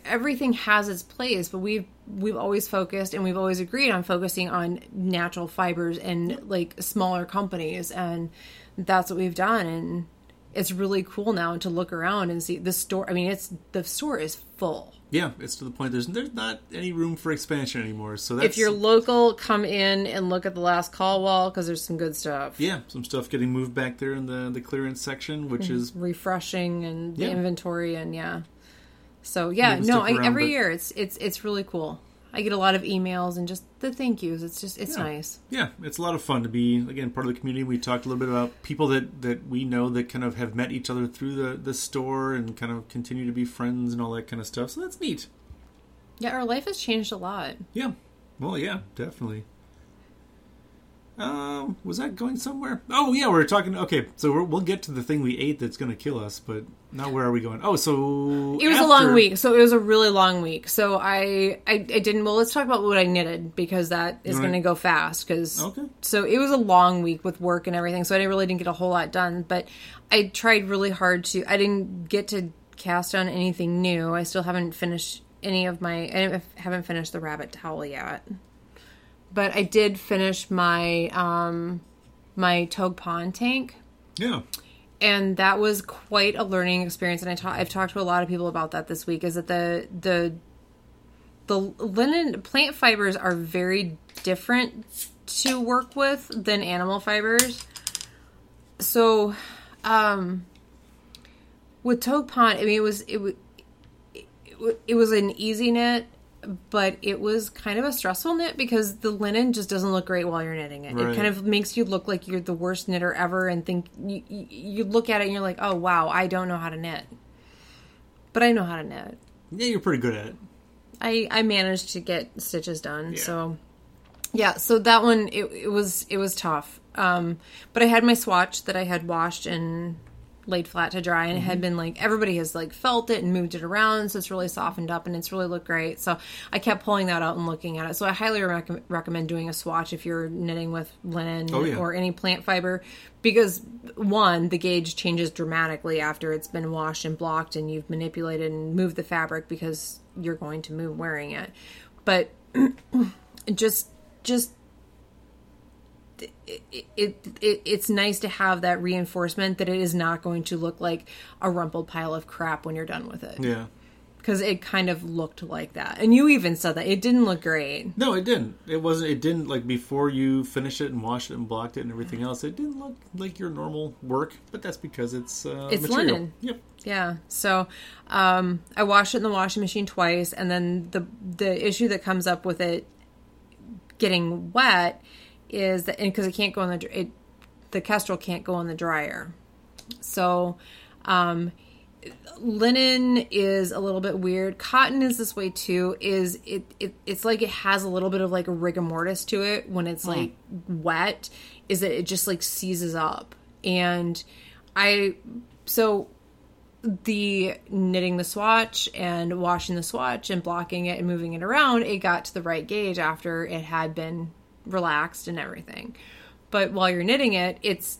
Speaker 2: everything has its place, but we've we've always focused and we've always agreed on focusing on natural fibers and like smaller companies, and that's what we've done. And it's really cool now to look around and see the store. I mean, it's the store is full
Speaker 1: yeah, it's to the point. There's there's not any room for expansion anymore. So
Speaker 2: if you're local, come in and look at the last call wall because there's some good stuff.
Speaker 1: Yeah, some stuff getting moved back there in the the clearance section, which mm-hmm. is
Speaker 2: refreshing and the yeah. inventory and yeah. So yeah, no, I, every year it's it's it's really cool. I get a lot of emails and just the thank yous. It's just it's
Speaker 1: yeah.
Speaker 2: nice.
Speaker 1: Yeah, it's a lot of fun to be again part of the community. We talked a little bit about people that that we know that kind of have met each other through the the store and kind of continue to be friends and all that kind of stuff. So that's neat.
Speaker 2: Yeah, our life has changed a lot.
Speaker 1: Yeah. Well, yeah, definitely. Um, was that going somewhere? Oh yeah, we are talking. Okay, so we will get to the thing we ate that's going to kill us, but now where are we going? Oh, so
Speaker 2: it was after... a long week. So it was a really long week. So I, I, I didn't. Well, let's talk about what I knitted because that is right. going to go fast. Because okay. So it was a long week with work and everything. So I really didn't get a whole lot done. But I tried really hard to. I didn't get to cast on anything new. I still haven't finished any of my. I haven't finished the rabbit towel yet but I did finish my um my Togue Pond tank.
Speaker 1: Yeah.
Speaker 2: And that was quite a learning experience, and I ta- I've talked to a lot of people about that this week. Is that the the the linen plant fibers are very different to work with than animal fibers. So, um, with Togue Pond, I mean, it was it, it, it was an easy knit but it was kind of a stressful knit because the linen just doesn't look great while you're knitting it. Right. It kind of makes you look like you're the worst knitter ever and think you, you look at it and you're like, "Oh, wow, I don't know how to knit." But I know how to knit.
Speaker 1: Yeah, you're pretty good at it.
Speaker 2: I I managed to get stitches done. Yeah. So yeah, so that one it, it was it was tough. Um, but I had my swatch that I had washed and laid flat to dry, and it had mm-hmm. been like everybody has like felt it and moved it around, so it's really softened up and it's really looked great. So I kept pulling that out and looking at it. So I highly rec- recommend doing a swatch if you're knitting with linen
Speaker 1: Oh, yeah.
Speaker 2: or any plant fiber, because one, the gauge changes dramatically after it's been washed and blocked, and you've manipulated and moved the fabric because you're going to move wearing it. But just just it, it, it it's nice to have that reinforcement that it is not going to look like a rumpled pile of crap when you're done with it
Speaker 1: Yeah.
Speaker 2: because it kind of looked like that and you even said that it didn't look great
Speaker 1: No, it didn't. It wasn't. It didn't like before you finish it and washed it and blocked it and everything else. It didn't look like your normal work, but that's because it's uh,
Speaker 2: It's
Speaker 1: material.
Speaker 2: linen.
Speaker 1: Yep.
Speaker 2: yeah so um i washed it in the washing machine twice and then the the issue that comes up with it getting wet is that because it can't go in the it the Kestrel can't go in the dryer. So um linen is a little bit weird. Cotton is this way too is it, it it's like it has a little bit of like a rigor mortis to it when it's like wet is that it just like seizes up. And i so the knitting the swatch and washing the swatch and blocking it and moving it around, it got to the right gauge after it had been relaxed and everything. But while you're knitting it, it's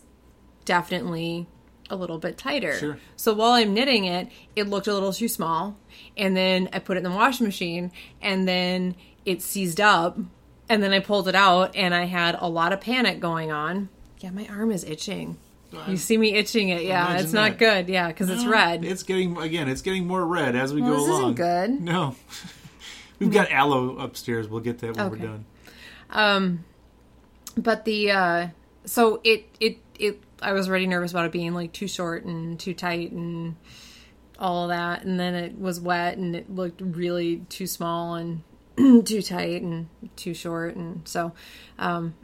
Speaker 2: definitely a little bit tighter.
Speaker 1: Sure.
Speaker 2: So while I'm knitting it, it looked a little too small. And then I put it in the washing machine and then it seized up. And then I pulled it out and I had a lot of panic going on. Yeah, my arm is itching. You see me itching it. Yeah, it's not
Speaker 1: that.
Speaker 2: good. Yeah, because it's red.
Speaker 1: It's getting again. It's getting more red as we
Speaker 2: Well,
Speaker 1: go
Speaker 2: this
Speaker 1: along.
Speaker 2: isn't good.
Speaker 1: No, we've got aloe upstairs. We'll get that when
Speaker 2: Okay.
Speaker 1: we're done.
Speaker 2: But the uh so it it it I was already nervous about it being like too short and too tight and all of that. And then it was wet and it looked really too small and too tight and too short. And so um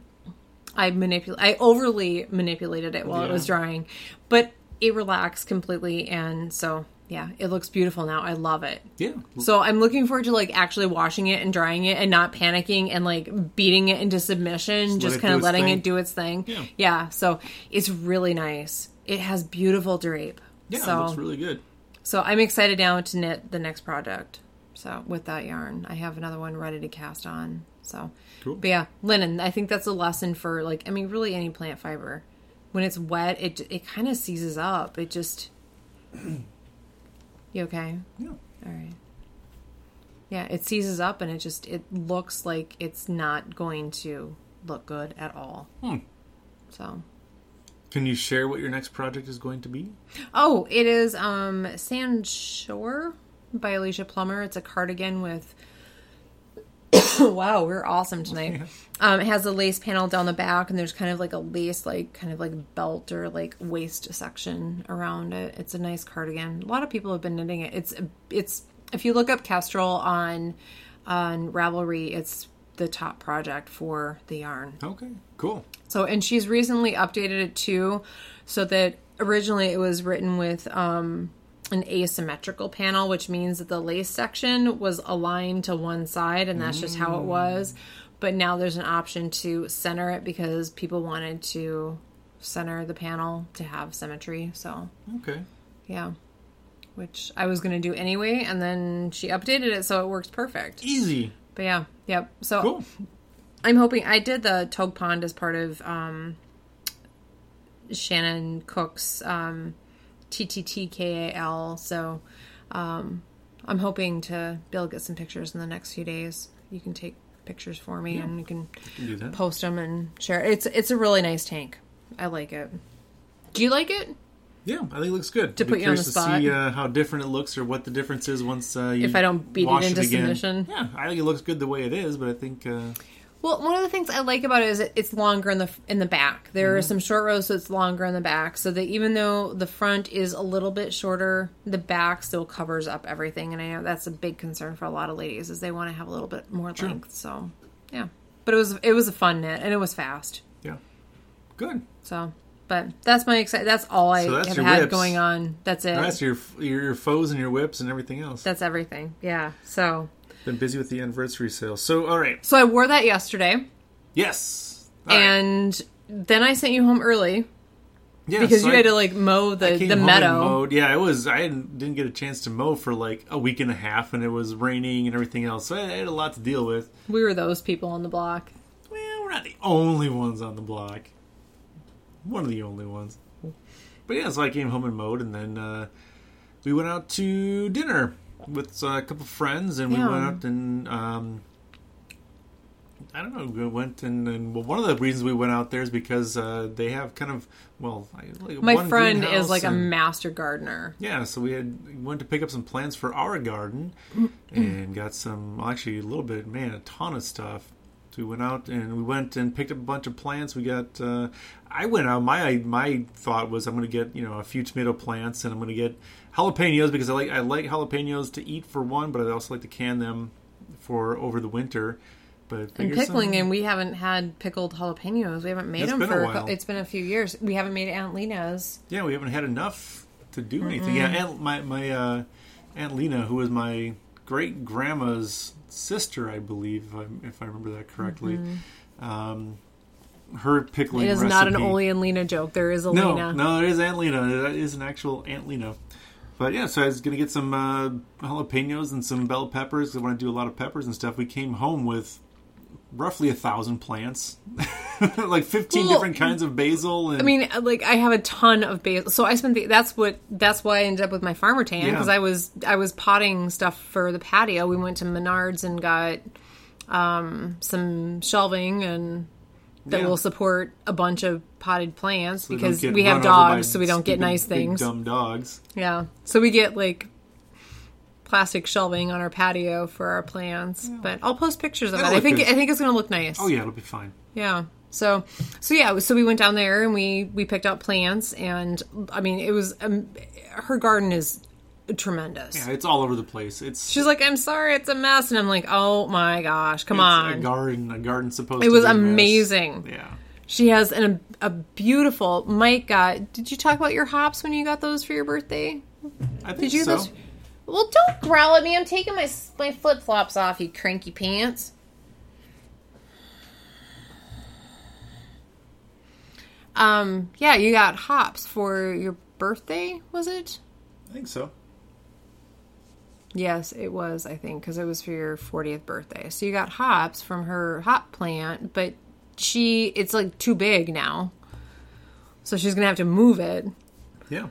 Speaker 2: I manipulate I overly manipulated it while it was drying but it relaxed completely. And so yeah it looks beautiful now I love it
Speaker 1: Yeah.
Speaker 2: so I'm looking forward to like actually washing it and drying it and not panicking and like beating it into submission,
Speaker 1: let
Speaker 2: just kind of letting
Speaker 1: thing.
Speaker 2: it do its thing.
Speaker 1: Yeah.
Speaker 2: Yeah. So it's really nice. It has beautiful drape.
Speaker 1: Yeah.
Speaker 2: So
Speaker 1: it looks really good.
Speaker 2: so I'm excited now to knit the next project. So with that yarn, I have another one ready to cast on. So,
Speaker 1: Cool.
Speaker 2: but yeah, linen. I think that's a lesson for like I mean, really any plant fiber. When it's wet, it it kind of seizes up. It just. You okay?
Speaker 1: Yeah.
Speaker 2: All right. Yeah, it seizes up and it just it looks like it's not going to look good at all.
Speaker 1: Hmm.
Speaker 2: So,
Speaker 1: Can you share what your next project is going to be?
Speaker 2: oh, it is um Sand Shore by Alicia Plummer. It's a cardigan with Wow, we're awesome tonight. Um, it has a lace panel down the back, and there's kind of like a lace, like kind of like belt or like waist section around it. It's a nice cardigan. A lot of people have been knitting it. It's it's if you look up Kestrel on on Ravelry, it's the top project for the yarn.
Speaker 1: Okay. Cool.
Speaker 2: So, and she's recently updated it too, so that originally it was written with um, an asymmetrical panel, which means that the lace section was aligned to one side, and that's just how it was. But now there's an option to center it because people wanted to center the panel to have symmetry. So,
Speaker 1: Okay.
Speaker 2: yeah. Which I was going to do anyway, and then she updated it so it works perfect.
Speaker 1: Easy.
Speaker 2: But yeah, yep. So
Speaker 1: Cool.
Speaker 2: I'm hoping I did the Togue Pond as part of um, Shannon Cook's um, TTTKAL. So um, I'm hoping to be able to get some pictures in the next few days. You can take pictures for me and you can
Speaker 1: You can do that.
Speaker 2: post them and share. It's it's a really nice tank. I like it. Do you like it?
Speaker 1: Yeah, I think it looks good.
Speaker 2: To
Speaker 1: Be
Speaker 2: put you on the spot.
Speaker 1: To see uh, how different it looks, or what the difference is once uh, you
Speaker 2: If I don't beat it into
Speaker 1: again.
Speaker 2: submission.
Speaker 1: Yeah, I think it looks good the way it is, but I think uh,
Speaker 2: Well, one of the things I like about it is it, it's longer in the in the back. There are
Speaker 1: Mm-hmm.
Speaker 2: some short rows, so it's longer in the back. So that even though the front is a little bit shorter, the back still covers up everything. And I know that's a big concern for a lot of ladies is they want to have a little bit more length. So yeah, but it was it was a fun knit and it was fast.
Speaker 1: yeah, good.
Speaker 2: So, but that's my excitement. That's all I
Speaker 1: So
Speaker 2: have had
Speaker 1: WIPs.
Speaker 2: going on. That's it.
Speaker 1: That's your your foes and your WIPs and everything else.
Speaker 2: that's everything. Yeah. So
Speaker 1: Been busy with the anniversary sale. So all right,
Speaker 2: so I wore that yesterday.
Speaker 1: yes, All right.
Speaker 2: and then I sent you home early
Speaker 1: Yeah,
Speaker 2: because
Speaker 1: so
Speaker 2: you
Speaker 1: I-
Speaker 2: had to like mow the the meadow.
Speaker 1: mowed. Yeah, it was. I didn't, didn't get a chance to mow for like a week and a half, and it was raining and everything else. So I had a lot to deal with.
Speaker 2: We were those people on the block.
Speaker 1: Well, we're not the only ones on the block. One of the only ones. But yeah, so I came home and mowed, and then uh, we went out to dinner with uh, a couple of friends, and we went out and um, I don't know. We went and, and well, one of the reasons we went out there is because uh, they have kind of well, like
Speaker 2: My
Speaker 1: one
Speaker 2: friend is like a master gardener.
Speaker 1: yeah, so we had went to pick up some plants for our garden and got some well, actually a little bit, man, a ton of stuff. So we went out and we went and picked up a bunch of plants. We got uh, I went out my my thought was I'm going to get, you know, a few tomato plants and I'm going to get jalapenos because I like I like jalapenos to eat for one, but I also like to can them for over the winter. But
Speaker 2: And pickling,
Speaker 1: some-
Speaker 2: and we haven't had pickled jalapenos. We haven't made
Speaker 1: It's
Speaker 2: them
Speaker 1: been a while.
Speaker 2: it's been a few years. We haven't made Aunt Lena's.
Speaker 1: Yeah, we haven't had enough to do anything. Yeah, Aunt, my my uh, Aunt Lena, who was my great grandma's sister, I believe, if I, if I remember that correctly. Um, her pickling
Speaker 2: It is
Speaker 1: recipe.
Speaker 2: not an Ole and Lena joke. There is a
Speaker 1: no,
Speaker 2: Lena.
Speaker 1: no, it is Aunt Lena. That is an actual Aunt Lena. But yeah, so I was gonna get some uh, jalapenos and some bell peppers. I want to do a lot of peppers and stuff. We came home with roughly a thousand plants, like fifteen
Speaker 2: Well,
Speaker 1: different kinds of basil. And
Speaker 2: I mean, like I have a ton of basil. So I spent the, that's what that's why I ended up with my farmer tan
Speaker 1: Yeah.
Speaker 2: because I was I was potting stuff for the patio. We went to Menards and got um, some shelving and that
Speaker 1: Yeah.
Speaker 2: will support a bunch of potted plants
Speaker 1: don't
Speaker 2: because we have
Speaker 1: run over by
Speaker 2: dogs, so we don't get nice
Speaker 1: big,
Speaker 2: things.
Speaker 1: dumb dogs.
Speaker 2: Yeah, so we get like plastic shelving on our patio for our plants. But I'll post pictures of it. I think
Speaker 1: good.
Speaker 2: I think it's going to look nice.
Speaker 1: Oh yeah, it'll be fine.
Speaker 2: Yeah. So, so yeah, so we went down there and we we picked out plants, and I mean, it was um, her garden is tremendous.
Speaker 1: Yeah, it's all over the place. It's
Speaker 2: She's like, "I'm sorry, it's a mess," and I'm like, "Oh my gosh, come
Speaker 1: it's
Speaker 2: on!"
Speaker 1: a garden. A garden supposed.
Speaker 2: It
Speaker 1: to
Speaker 2: was
Speaker 1: be a mess.
Speaker 2: amazing.
Speaker 1: Yeah.
Speaker 2: She has an, a beautiful. Mike got. Did you talk about your hops when you got those for your birthday?
Speaker 1: I think
Speaker 2: Did you
Speaker 1: so.
Speaker 2: those? Well, don't growl at me. I'm taking my my flip flops off, you cranky pants. Um, yeah, you got hops for your birthday, was it?
Speaker 1: I think so.
Speaker 2: Yes, it was, I think, because it was for your 40th birthday. So you got hops from her hop plant, but she, it's like too big now. So she's going to have to move it.
Speaker 1: Yeah.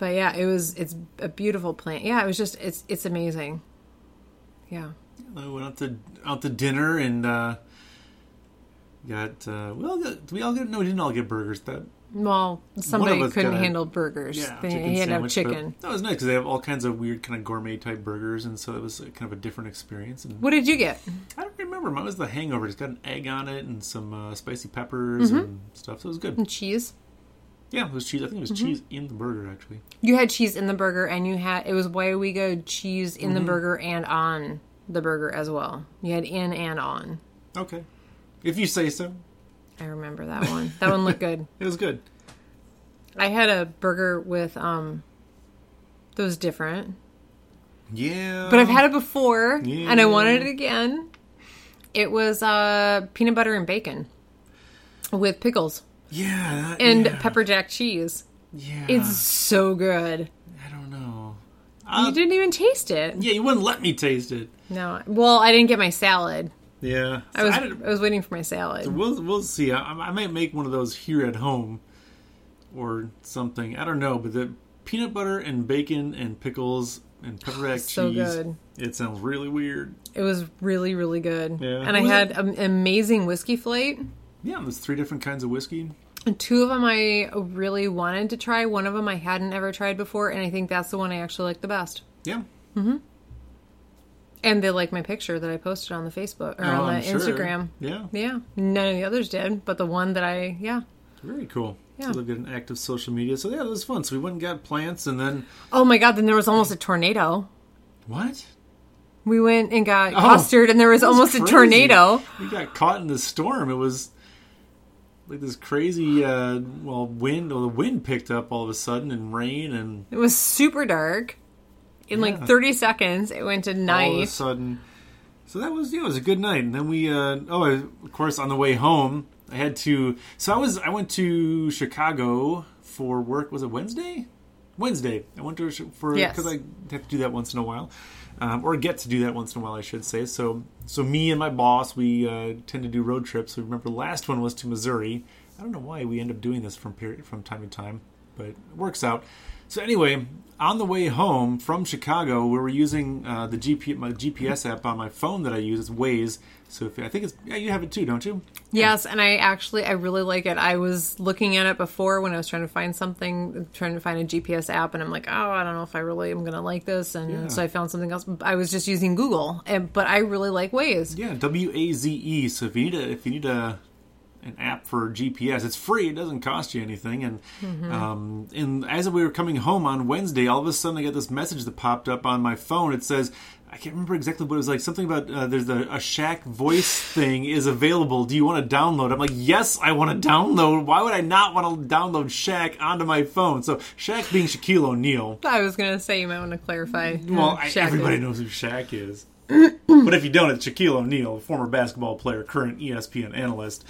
Speaker 2: But yeah, it was, it's a beautiful plant. Yeah, it was just, it's, it's amazing. Yeah.
Speaker 1: We went out to out to dinner and uh, got. Uh, we all got. did We all get. No, we didn't all get burgers. That
Speaker 2: Well, somebody couldn't handle burgers.
Speaker 1: yeah,
Speaker 2: they, he had to have
Speaker 1: sandwich, but
Speaker 2: chicken.
Speaker 1: That was nice because they have all kinds of weird kind of gourmet type burgers, and so it was kind of a different experience. And
Speaker 2: What did you get?
Speaker 1: I don't remember. Mine was the Hangover. It's got an egg on it and some uh, spicy peppers and stuff. So it was good.
Speaker 2: And cheese.
Speaker 1: Yeah, it was cheese. I think it was cheese in the burger actually.
Speaker 2: You had cheese in the burger, and you had it was way we go cheese in
Speaker 1: Mm-hmm.
Speaker 2: the burger and on the burger as well. You had in and on.
Speaker 1: Okay, if you say so.
Speaker 2: I remember that one. That one looked good.
Speaker 1: It was good.
Speaker 2: I had a burger with um that was different.
Speaker 1: Yeah,
Speaker 2: But I've had it before and I wanted it again. It was uh peanut butter and bacon with pickles
Speaker 1: yeah
Speaker 2: and
Speaker 1: yeah,
Speaker 2: pepper jack cheese.
Speaker 1: Yeah,
Speaker 2: It's so good.
Speaker 1: I don't know.
Speaker 2: You
Speaker 1: Uh,
Speaker 2: didn't even taste it.
Speaker 1: yeah, you wouldn't let me taste it.
Speaker 2: No. Well, I didn't get my salad.
Speaker 1: Yeah,
Speaker 2: I was I,
Speaker 1: didn't-
Speaker 2: was waiting for my salad.
Speaker 1: We'll we'll see. I, I might make one of those here at home, or something. I don't know. But the peanut butter and bacon and pickles and pepper jack
Speaker 2: So
Speaker 1: cheese.
Speaker 2: good.
Speaker 1: It sounds really weird.
Speaker 2: It was really really good.
Speaker 1: Yeah.
Speaker 2: And I had
Speaker 1: it-
Speaker 2: an amazing whiskey flight.
Speaker 1: Yeah, there's three different kinds of whiskey.
Speaker 2: And two of them I really wanted to try. One of them I hadn't ever tried before, and I think that's the one I actually like the best.
Speaker 1: Yeah. Mhm.
Speaker 2: And they like my picture that I posted on the Facebook or
Speaker 1: Oh,
Speaker 2: on
Speaker 1: I'm
Speaker 2: the
Speaker 1: sure.
Speaker 2: Instagram.
Speaker 1: Yeah,
Speaker 2: Yeah, none of the others did, but the one that I yeah.
Speaker 1: very cool.
Speaker 2: Yeah.
Speaker 1: So they've got an active social media. So yeah, it was fun. So we went and got plants, and then
Speaker 2: Oh my god! Then there was almost a tornado.
Speaker 1: what?
Speaker 2: We went and got
Speaker 1: Oh,
Speaker 2: custard, and there was almost a tornado.
Speaker 1: We got caught in the storm. It was like this crazy, uh, well, wind. Well, the wind picked up all of a sudden, and rain, and
Speaker 2: It was super dark. In like thirty seconds, it went to night
Speaker 1: all of a sudden. So that was yeah, it was a good night. And then we, uh, oh, of course, on the way home, I had to. So I was. I went to Chicago for work. Was it Wednesday? Wednesday. I went to for
Speaker 2: Yes.
Speaker 1: because I have to do that once in a while, um, or get to do that once in a while, I should say. So, so me and my boss, we uh, tend to do road trips. We remember the last one was to Missouri. I don't know why we end up doing this from period from time to time, but it works out. So anyway, on the way home from Chicago, we were using uh, the GP, my GPS app on my phone that I use. It's Waze. So if I think it's yeah, you have it too, don't you?
Speaker 2: Yes, and I actually I really like it. I was looking at it before when I was trying to find something, trying to find a GPS app, and I'm like, oh, I don't know if I really am gonna like this, and
Speaker 1: Yeah.
Speaker 2: so I found something else. I was just using Google, and, but I really like Waze.
Speaker 1: Yeah, W A Z E. So if you need a if you need a an app for GPS, it's free. It doesn't cost you anything. And um, and as we were coming home on Wednesday, all of a sudden I got this message that popped up on my phone. It says. I can't remember exactly what it was like. Something about uh, there's a, a Shaq voice thing is available. Do you want to download? I'm like, yes, I want to download. Why would I not want to download Shaq onto my phone? So Shaq being Shaquille O'Neal,
Speaker 2: I was gonna say you might want to clarify.
Speaker 1: well, I, everybody
Speaker 2: is.
Speaker 1: knows who Shaq is. but if you don't, it's Shaquille O'Neal, former basketball player, current ESPN analyst.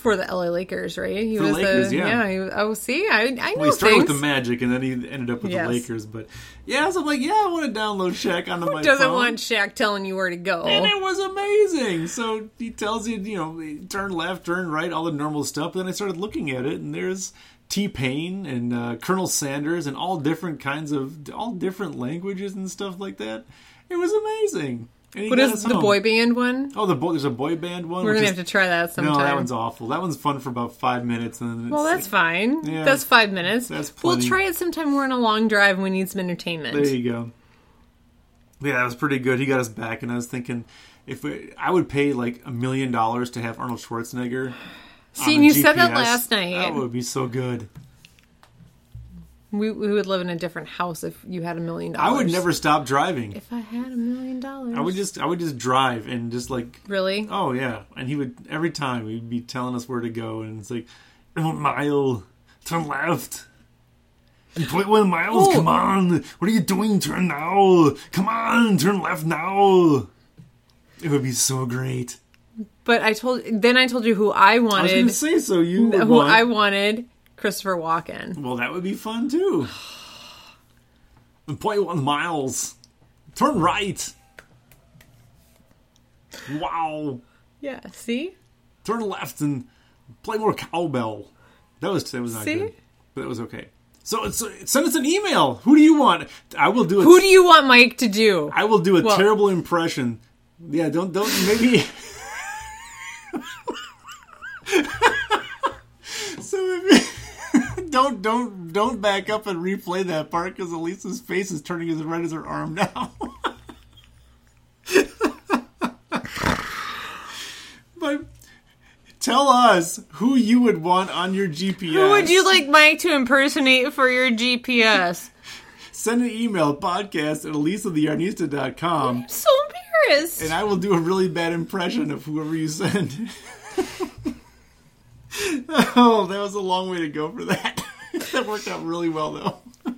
Speaker 2: For the LA Lakers, right? He
Speaker 1: For the
Speaker 2: was
Speaker 1: Lakers,
Speaker 2: the
Speaker 1: yeah.
Speaker 2: he was- oh, see, I I know
Speaker 1: Well, he started
Speaker 2: things.
Speaker 1: with the Magic, and then he ended up with
Speaker 2: Yes.
Speaker 1: the Lakers. But yeah, so I'm like, yeah, I want to download Shaq onto my phone.
Speaker 2: He Doesn't
Speaker 1: phone.
Speaker 2: want Shaq telling you where to go.
Speaker 1: and it was amazing. So he tells you, you know, turn left, turn right, all the normal stuff. Then I started looking at it, and there's T Pain and uh, Colonel Sanders, and all different kinds of, all different languages and stuff like that. It was amazing.
Speaker 2: What is the boy band one?
Speaker 1: Oh, the boy, there's a boy band one.
Speaker 2: We're gonna
Speaker 1: is-
Speaker 2: have to try that sometime.
Speaker 1: No, that one's awful. That one's fun for about five minutes, and then it's
Speaker 2: Well, that's fine.
Speaker 1: Yeah.
Speaker 2: That's five minutes.
Speaker 1: That's
Speaker 2: we'll try it sometime. We're on a long drive and we need some entertainment.
Speaker 1: There you go. Yeah, that was pretty good. He got us back, and I was thinking, if we, I would pay like a million dollars to have Arnold Schwarzenegger.
Speaker 2: See,
Speaker 1: on
Speaker 2: and
Speaker 1: a
Speaker 2: you said that last night.
Speaker 1: That would be so good.
Speaker 2: We, we would live in a different house if you had a million dollars.
Speaker 1: I would never stop driving.
Speaker 2: If I had a million dollars.
Speaker 1: I would just, I would just drive and just like,
Speaker 2: Really?
Speaker 1: oh yeah, and he would every time he'd be telling us where to go, and it's like, one mile, turn left. And point one miles,
Speaker 2: Oh.
Speaker 1: come on! What are you doing? Turn now! Come on, turn left now! It would be so great.
Speaker 2: But I told then I told you who I
Speaker 1: I was
Speaker 2: wanted.
Speaker 1: going to say so. You
Speaker 2: who
Speaker 1: want.
Speaker 2: I wanted Christopher Walken.
Speaker 1: Well, that would be fun too. One miles. Turn right. Wow.
Speaker 2: Yeah. See.
Speaker 1: Turn left and play more cowbell. That was that was not
Speaker 2: See?
Speaker 1: good, but that was okay. So, so send us an email. Who do you want? I will do a
Speaker 2: Who do you want Mike to do?
Speaker 1: I will do a
Speaker 2: Well-
Speaker 1: terrible impression. Yeah, don't don't maybe. so if don't don't don't back up and replay that part because Elisa's face is turning as red as her arm now. but tell us who you would want on your GPS.
Speaker 2: Who would you like Mike to impersonate for your GPS?
Speaker 1: Send an email podcast at elisatheyarnista.com.
Speaker 2: so embarrassed.
Speaker 1: and I will do a really bad impression of whoever you send. oh, that was a long way to go for that. that worked out really well, though.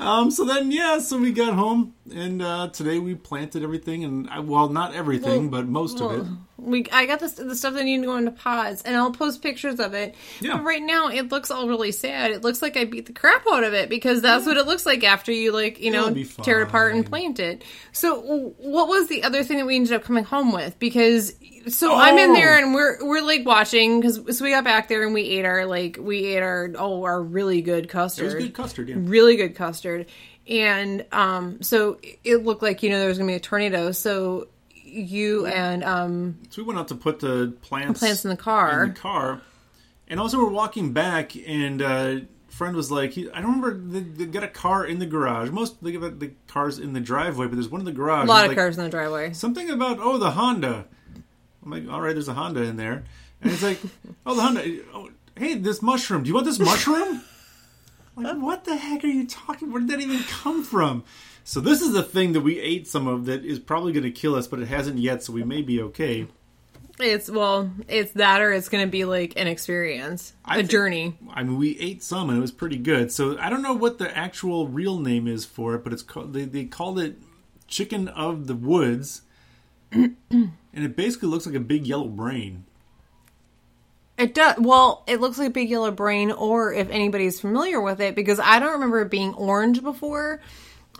Speaker 1: Um, so then, yeah, so we got home, and uh, today we planted everything, and I, well, not everything,
Speaker 2: Well,
Speaker 1: but most of it.
Speaker 2: We I got this the stuff that need to go into pods, and I'll post pictures of it.
Speaker 1: Yeah.
Speaker 2: But right now, it looks all really sad. It looks like I beat the crap out of it because that's what it looks like after you like you know
Speaker 1: It'll be
Speaker 2: tear it apart and plant it. So, what was the other thing that we ended up coming home with? Because so I'm in there
Speaker 1: Oh.
Speaker 2: and we're we're like watching because so we got back there and we ate our like we ate our oh our really good custard
Speaker 1: good custard, yeah.
Speaker 2: really good custard and um so it looked like you know there was gonna be a tornado so you and um
Speaker 1: So we went out to put the plants,
Speaker 2: plants in the car
Speaker 1: in the car, and also we're walking back, and uh, friend was like, he, I don't remember they, they got a car in the garage. Most they got the cars in the driveway, but there's one in the garage.
Speaker 2: a lot of
Speaker 1: like,
Speaker 2: cars in the driveway
Speaker 1: Something about oh the Honda. I'm like, all right, there's a Honda in there, and it's like, oh the Honda. Oh, hey, this mushroom. Do you want this mushroom? like, what the heck are you talking? Where did that even come from? So this is the thing that we ate some of that is probably going to kill us, but it hasn't yet, so we may be okay.
Speaker 2: it's well it's that or it's gonna be like an experience
Speaker 1: I
Speaker 2: a
Speaker 1: think-
Speaker 2: journey
Speaker 1: I mean, we ate some and it was pretty good. So I don't know what the actual real name is for it, but it's called they, they called it chicken of the woods, and it basically looks like a big yellow brain.
Speaker 2: It does. Well, it looks like a big yellow brain, or if anybody's familiar with it, because I don't remember it being orange before,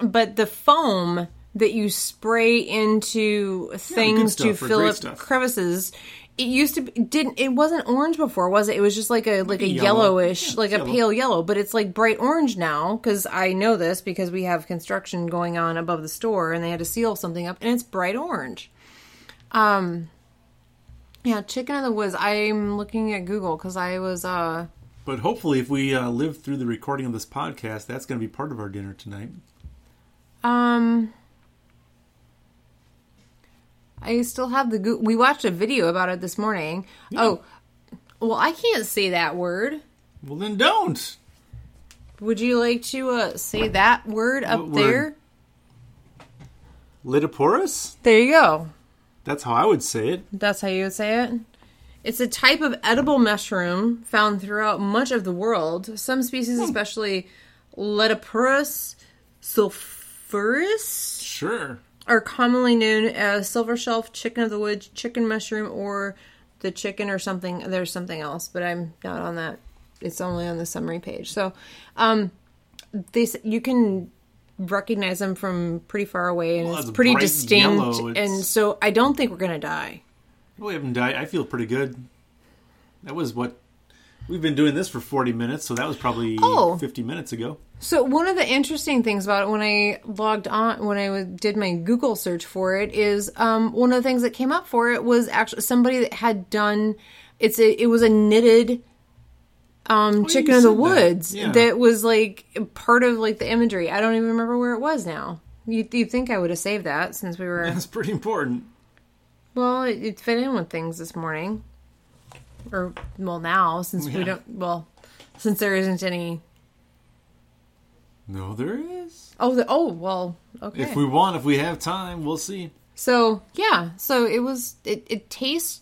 Speaker 2: but the foam that you spray into things
Speaker 1: stuff,
Speaker 2: to fill up
Speaker 1: stuff.
Speaker 2: crevices. It used to be didn't it wasn't orange before, was it? It was just like a like a
Speaker 1: yellow.
Speaker 2: yellowish,
Speaker 1: Yeah,
Speaker 2: like a
Speaker 1: yellow.
Speaker 2: pale yellow, but it's like bright orange now because I know this because we have construction going on above the store and they had to seal something up and it's bright orange. Um yeah, chicken of the woods. I'm looking at Google because I was uh
Speaker 1: But hopefully, if we uh, live through the recording of this podcast, that's going to be part of our dinner tonight.
Speaker 2: Um I still have the Goo- we watched a video about it this morning. Oh, well, I can't say that word.
Speaker 1: Well, then don't.
Speaker 2: Would you like to uh, say that word up
Speaker 1: word?
Speaker 2: there?
Speaker 1: Laetiporus?
Speaker 2: There you go.
Speaker 1: That's how I would say it.
Speaker 2: That's how you would say it. It's a type of edible mushroom found throughout much of the world. Some species, especially Laetiporus
Speaker 1: Sure.
Speaker 2: are commonly known as silver shelf, chicken of the woods, chicken mushroom, or the chicken or something. There's something else, but I'm not on that. It's only on the summary page. So, um, they s- you can recognize them from pretty far away, and
Speaker 1: Well,
Speaker 2: it's
Speaker 1: it's
Speaker 2: pretty distinct.
Speaker 1: yellow. It's-
Speaker 2: And so, I don't think we're gonna die.
Speaker 1: We haven't died. I feel pretty good. That was what we've been doing this for 40 minutes, so that was probably
Speaker 2: Oh.
Speaker 1: 50 minutes ago.
Speaker 2: So one of the interesting things about it when I logged on, when I did my Google search for it, is um, one of the things that came up for it was actually somebody that had done. It's a it was a knitted um, chicken of the
Speaker 1: said that.
Speaker 2: woods
Speaker 1: Yeah.
Speaker 2: that was like part of like the imagery. I don't even remember where it was now. You you think I would have saved that since we were
Speaker 1: That's pretty important.
Speaker 2: well, it, it fit in with things this morning, or well now since we don't well since there isn't any.
Speaker 1: No, there is.
Speaker 2: Oh, the, oh well, okay.
Speaker 1: If we want, if we have time, we'll see.
Speaker 2: So yeah, so it was. It it tastes.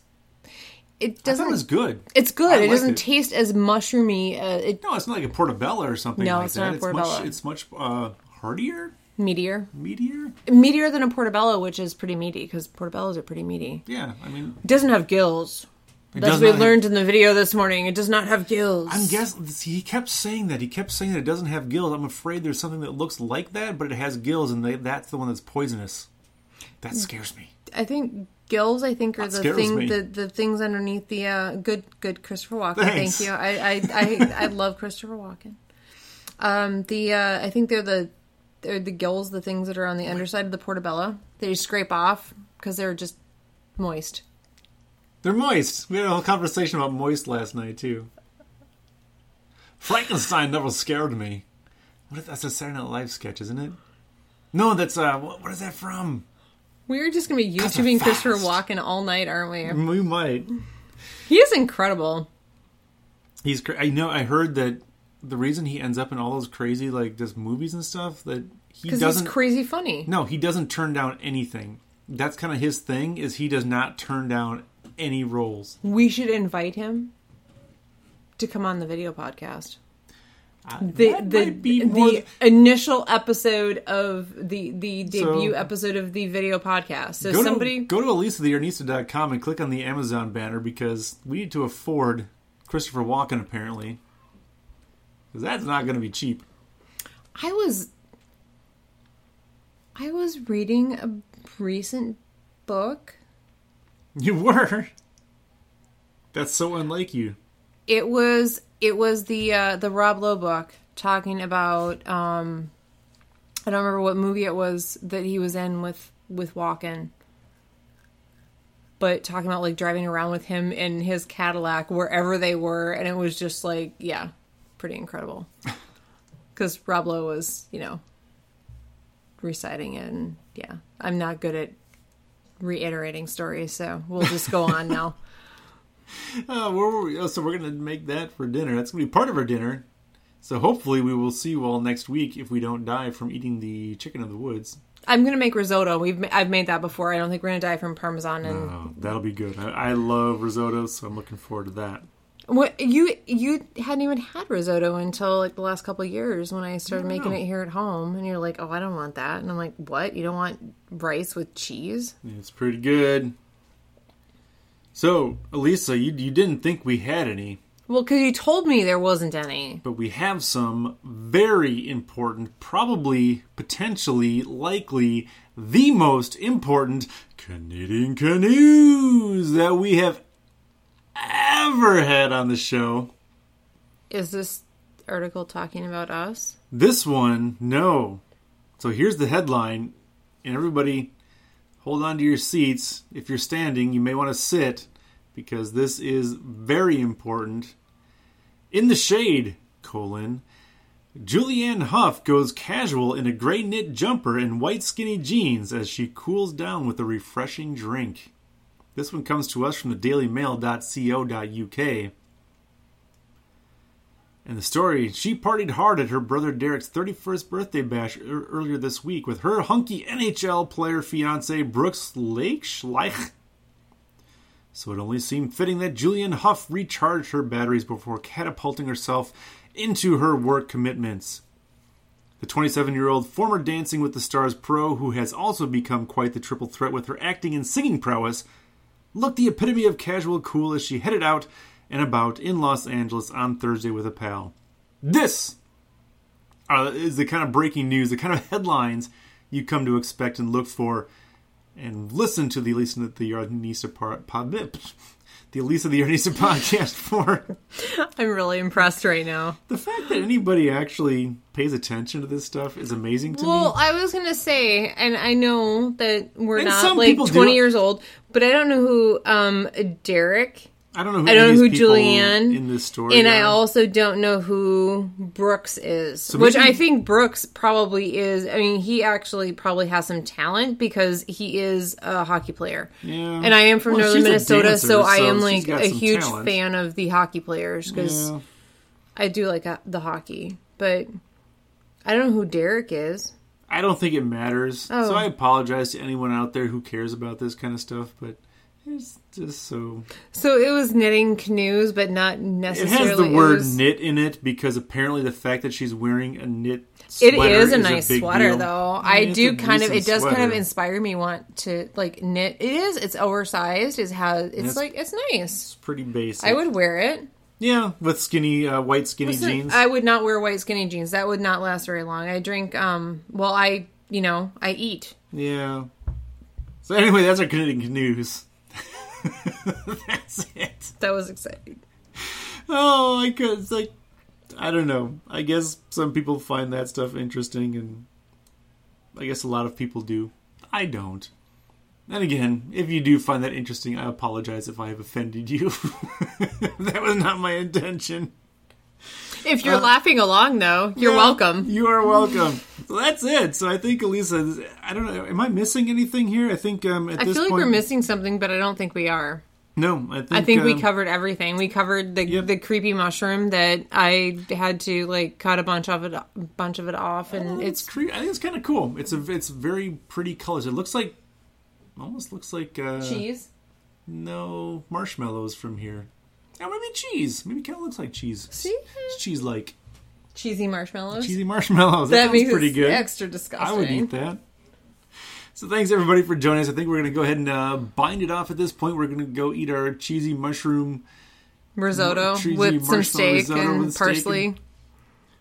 Speaker 2: It doesn't.
Speaker 1: it was good.
Speaker 2: it's good.
Speaker 1: I
Speaker 2: it doesn't
Speaker 1: it.
Speaker 2: taste as mushroomy. Uh, it
Speaker 1: No, it's not like a portobello or something
Speaker 2: No,
Speaker 1: like
Speaker 2: it's
Speaker 1: that.
Speaker 2: not a
Speaker 1: it's much.
Speaker 2: portobello.
Speaker 1: It's much uh, heartier,
Speaker 2: meatier,
Speaker 1: meatier.
Speaker 2: meatier than a portobello, which is pretty meaty because portobellos are pretty meaty.
Speaker 1: Yeah, I mean,
Speaker 2: It doesn't have gills.
Speaker 1: It
Speaker 2: That's what we
Speaker 1: not have-
Speaker 2: learned in the video this morning. It does not have gills.
Speaker 1: I'm guessing he kept saying that. He kept saying that it doesn't have gills. I'm afraid there's something that looks like that, but it has gills, and they, that's the one that's poisonous. That scares me.
Speaker 2: I think gills. I think are
Speaker 1: That
Speaker 2: the thing,
Speaker 1: me.
Speaker 2: the the things underneath the uh, good good Christopher Walken.
Speaker 1: Thanks.
Speaker 2: Thank you. I I, I I love Christopher Walken. Um, the uh, I think they're the they're the gills, the things that are on the underside of the portobello you scrape off because they're just moist.
Speaker 1: They're moist. We had a whole conversation about moist last night too. Frankenstein never scared me. What is, that's a Saturday Night Live sketch, isn't it? No, that's uh, what, what is that from?
Speaker 2: We're just gonna be YouTubing Christopher. Walken all night, aren't we?
Speaker 1: We might.
Speaker 2: He is incredible.
Speaker 1: He's. cra- I know. I heard that the reason he ends up in all those crazy like just movies and stuff that he doesn't.
Speaker 2: crazy funny.
Speaker 1: no, he doesn't turn down anything. That's kind of his thing. Is he does not turn down any roles.
Speaker 2: We should invite him to come on the video podcast.
Speaker 1: Uh,
Speaker 2: the the the initial episode of the the debut
Speaker 1: So-
Speaker 2: episode of the video podcast. So
Speaker 1: go
Speaker 2: somebody
Speaker 1: to, go to elisatheyarnista.com and click on the Amazon banner because we need to afford Christopher Walken apparently. Because that's not going to be cheap.
Speaker 2: I was I was reading a recent book.
Speaker 1: You were. That's so unlike you.
Speaker 2: It was it was the uh the Rob Lowe book talking about um I don't remember what movie it was that he was in with with Walken. But talking about like driving around with him in his Cadillac wherever they were and it was just like yeah, pretty incredible. Cuz Rob Lowe was, you know, reciting it and yeah, I'm not good at reiterating stories, so we'll just go on now.
Speaker 1: Oh, where were we? Oh, so we're going to make that for dinner. That's going to be part of our dinner. So hopefully we will see you all next week if we don't die from eating the chicken of the woods.
Speaker 2: I'm gonna make risotto. We've ma- I've made that before. I don't think we're gonna die from parmesan and
Speaker 1: Oh, that'll be good. I, I love risotto, so I'm looking forward to that.
Speaker 2: What you you hadn't even had risotto until like the last couple of years when I started
Speaker 1: No, no,
Speaker 2: making
Speaker 1: no.
Speaker 2: it here at home. And you're like, oh, I don't want that. And I'm like, what? You don't want rice with cheese?
Speaker 1: It's pretty good. So, Elisa, you, you didn't think we had any,
Speaker 2: Well, because you told me there wasn't any.
Speaker 1: but we have some very important, probably, potentially, likely, the most important Canadian canoes that we have ever had on the show.
Speaker 2: Is this article talking about us?
Speaker 1: This one, no. So here's the headline, and everybody hold on to your seats. If you're standing, you may want to sit because this is very important. In the shade, colon. Julianne Hough goes casual in a gray knit jumper and white skinny jeans as she cools down with a refreshing drink. This one comes to us from the dailymail.co.uk. And the story, she partied hard at her brother Derek's 31st birthday bash e- earlier this week with her hunky NHL player fiance Brooks Lake Schleich. So it only seemed fitting that Julian Hough recharged her batteries before catapulting herself into her work commitments. The 27 year old former Dancing with the Stars pro, who has also become quite the triple threat with her acting and singing prowess, looked the epitome of casual cool as she headed out and about in Los Angeles on Thursday with a pal. This uh, is the kind of breaking news, the kind of headlines you come to expect and look for, and listen to the Elisa the Yarnista part, the Elisa the Yarnista podcast for.
Speaker 2: I'm really impressed right now.
Speaker 1: The fact that anybody actually pays attention to this stuff is amazing to
Speaker 2: Well,
Speaker 1: me.
Speaker 2: Well, I was gonna say, and I know that we're
Speaker 1: And
Speaker 2: not like
Speaker 1: people do.
Speaker 2: 20 years old, but I don't know who um Derek
Speaker 1: I don't know. Who
Speaker 2: I don't know who Julianne
Speaker 1: in this story,
Speaker 2: and I also don't know who Brooks is, which
Speaker 1: maybe-
Speaker 2: I think Brooks probably is. I mean, he actually probably has some talent because he is a hockey player.
Speaker 1: Yeah.
Speaker 2: And I am from
Speaker 1: Well,
Speaker 2: Northern Minnesota,
Speaker 1: dancer,
Speaker 2: so I am
Speaker 1: she's
Speaker 2: like a huge
Speaker 1: talent.
Speaker 2: fan of the hockey players because
Speaker 1: Yeah.
Speaker 2: I do like uh, the hockey. But I don't know who Derek is.
Speaker 1: I don't think it matters.
Speaker 2: Oh.
Speaker 1: So I apologize to anyone out there who cares about this kind of stuff, but it's just so.
Speaker 2: So it was knitting canoes, but not necessarily.
Speaker 1: It has the word
Speaker 2: was-
Speaker 1: knit in it because apparently the fact that she's wearing a knit
Speaker 2: It
Speaker 1: sweater
Speaker 2: is a
Speaker 1: is
Speaker 2: nice
Speaker 1: big
Speaker 2: sweater,
Speaker 1: deal.
Speaker 2: though. I
Speaker 1: it's
Speaker 2: do kind of. It does kind of inspire me want to like knit. It is. It's oversized. It has. It's
Speaker 1: It's-
Speaker 2: like it's nice.
Speaker 1: It's pretty basic.
Speaker 2: I would wear it.
Speaker 1: yeah, with skinny, uh, white skinny
Speaker 2: Listen,
Speaker 1: jeans.
Speaker 2: I would not wear white skinny jeans. That would not last very long. I drink. Um. Well, I. You know, I eat.
Speaker 1: Yeah. So anyway, that's our Canadian news. that's it.
Speaker 2: That was exciting.
Speaker 1: Oh, I could. It's like I don't know. I guess some people find that stuff interesting, and I guess a lot of people do. I don't. And again, if you do find that interesting, I apologize if I have offended you. that was not my intention.
Speaker 2: If you're laughing along, though, you're
Speaker 1: Yeah,
Speaker 2: welcome.
Speaker 1: You are welcome. so that's it. So I think Elisa, I don't know. Am I missing anything here? I think um, at
Speaker 2: I
Speaker 1: this
Speaker 2: feel like
Speaker 1: point,
Speaker 2: we're missing something, but I don't think we are.
Speaker 1: No, I think
Speaker 2: I think we
Speaker 1: um,
Speaker 2: covered everything. We covered the
Speaker 1: Yep.
Speaker 2: the creepy mushroom that I had to like cut a bunch of it, bunch of it off, and
Speaker 1: Oh,
Speaker 2: it's
Speaker 1: it's cre- I think it's kind of cool. It's a it's very pretty colors. It looks like almost looks like uh,
Speaker 2: cheese.
Speaker 1: No marshmallows from here. Oh, maybe cheese. Maybe kind of looks like cheese.
Speaker 2: See?
Speaker 1: It's cheese like
Speaker 2: Cheesy marshmallows.
Speaker 1: cheesy marshmallows. That,
Speaker 2: that makes
Speaker 1: pretty good.
Speaker 2: extra disgusting.
Speaker 1: I would eat that. So thanks everybody for joining us. I think we're gonna go ahead and uh, bind it off at this point. We're gonna go eat our cheesy mushroom.
Speaker 2: Risotto
Speaker 1: Cheesy
Speaker 2: with some steak
Speaker 1: risotto
Speaker 2: and
Speaker 1: with steak
Speaker 2: parsley.
Speaker 1: and-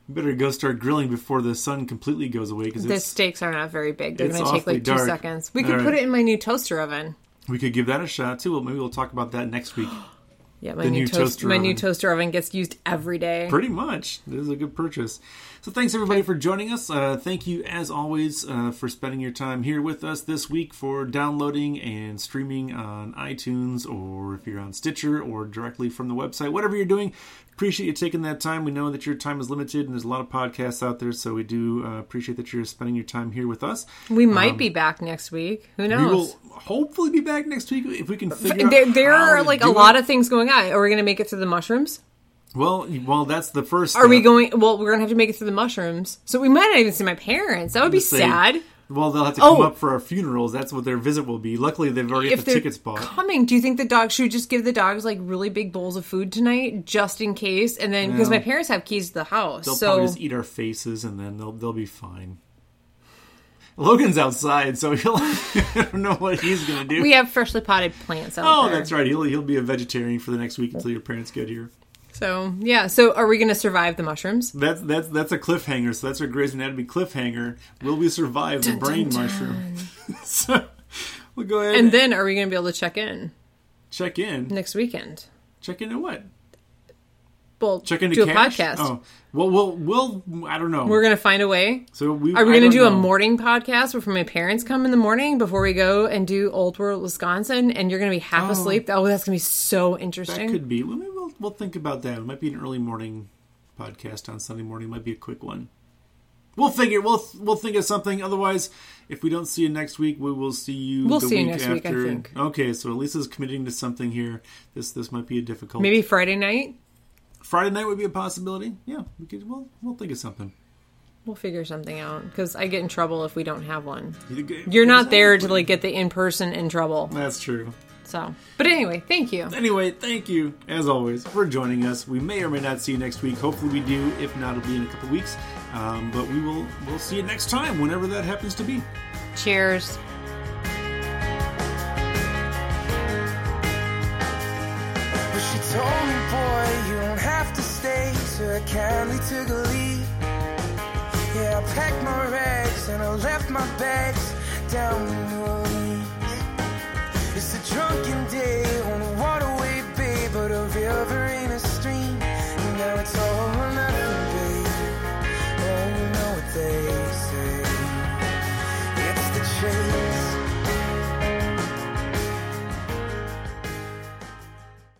Speaker 1: Better go start grilling before the sun completely goes away because
Speaker 2: The steaks are not very big. They're
Speaker 1: it's
Speaker 2: going to take like two
Speaker 1: dark.
Speaker 2: seconds. We could put it in my new toaster oven.
Speaker 1: we could give that a shot too. Well, maybe we'll talk about that next week.
Speaker 2: Yeah, my new,
Speaker 1: new
Speaker 2: toast,
Speaker 1: toaster
Speaker 2: my new
Speaker 1: oven.
Speaker 2: toaster oven gets used every day.
Speaker 1: Pretty much. This is a good purchase. So thanks everybody for joining us. Uh, thank you as always uh, for spending your time here with us this week for downloading and streaming on iTunes or if you're on Stitcher or directly from the website. Whatever you're doing, appreciate you taking that time. We know that your time is limited and there's a lot of podcasts out there, so we do uh, appreciate that you're spending your time here with us.
Speaker 2: we might be back next week. Who
Speaker 1: Um, We will hopefully be back next week if we can figure out
Speaker 2: there there
Speaker 1: how
Speaker 2: are
Speaker 1: to
Speaker 2: like a
Speaker 1: do
Speaker 2: lot
Speaker 1: it.
Speaker 2: of things going on. Are we going to make it through the mushrooms?
Speaker 1: well, well, that's the first.
Speaker 2: Are we going? Well, we're going to have to make it through the mushrooms. So we might not even see my parents. That would be
Speaker 1: say-
Speaker 2: sad.
Speaker 1: Well, they'll have to oh. come
Speaker 2: Oh.
Speaker 1: up for our funerals. That's what their visit will be. Luckily, they've already
Speaker 2: If
Speaker 1: got the tickets bought.
Speaker 2: coming, do you think the dogs should just give the dogs like really big bowls of food tonight, just in case? And then because
Speaker 1: Yeah.
Speaker 2: my parents have keys to the house,
Speaker 1: They'll
Speaker 2: so
Speaker 1: probably just eat our faces, and then they'll they'll be fine. Logan's outside, so he'll. I don't know what he's gonna do.
Speaker 2: We have freshly potted plants out
Speaker 1: oh,
Speaker 2: there.
Speaker 1: that's right. He'll he'll be a vegetarian for the next week until your parents get here.
Speaker 2: So yeah. So are we going to survive the mushrooms?
Speaker 1: That's that's that's a cliffhanger. So that's our Grey's Anatomy cliffhanger. Will we survive the
Speaker 2: Dun,
Speaker 1: brain
Speaker 2: dun,
Speaker 1: mushroom? so we'll go ahead
Speaker 2: And then are we going to be able to check in
Speaker 1: check in.
Speaker 2: next weekend?
Speaker 1: Check in at what?
Speaker 2: Well,
Speaker 1: Check into
Speaker 2: do
Speaker 1: cash?
Speaker 2: a podcast.
Speaker 1: Oh, well, we'll we'll. I don't know.
Speaker 2: We're going to find a way.
Speaker 1: so we
Speaker 2: Are we going to do a morning podcast before my parents come in the morning before we go and do Old World, Wisconsin? And you're going to be half
Speaker 1: Oh.
Speaker 2: asleep. Oh, that's going to be so interesting.
Speaker 1: That could be. Well, maybe we'll we'll think about that. It might be an early morning podcast on Sunday morning. It might be a quick one. We'll figure. We'll we'll think of something. Otherwise, if we don't see you next week, we will see you.
Speaker 2: We'll
Speaker 1: the
Speaker 2: see you
Speaker 1: week
Speaker 2: next
Speaker 1: after.
Speaker 2: week, I think.
Speaker 1: Okay, so Lisa's committing to something here. This this might be a difficult.
Speaker 2: Maybe Friday night.
Speaker 1: Friday night would be a possibility. Yeah, we could. We'll we'll think of something.
Speaker 2: We'll figure something out because I get in trouble if we don't have one. You're not there to like get the in person in trouble.
Speaker 1: That's true.
Speaker 2: So, but anyway, thank you.
Speaker 1: Anyway, thank you as always for joining us. We may or may not see you next week. Hopefully, we do. If not, it'll be in a couple weeks. Um, but we will. We'll see you next time, whenever that happens to be.
Speaker 2: Cheers.
Speaker 3: But she told me, boy, you don't have to stay. So I kindly took a leave. Yeah, I packed my rags and I left my bags down in New. It's a drunken day on a waterway, babe, but a river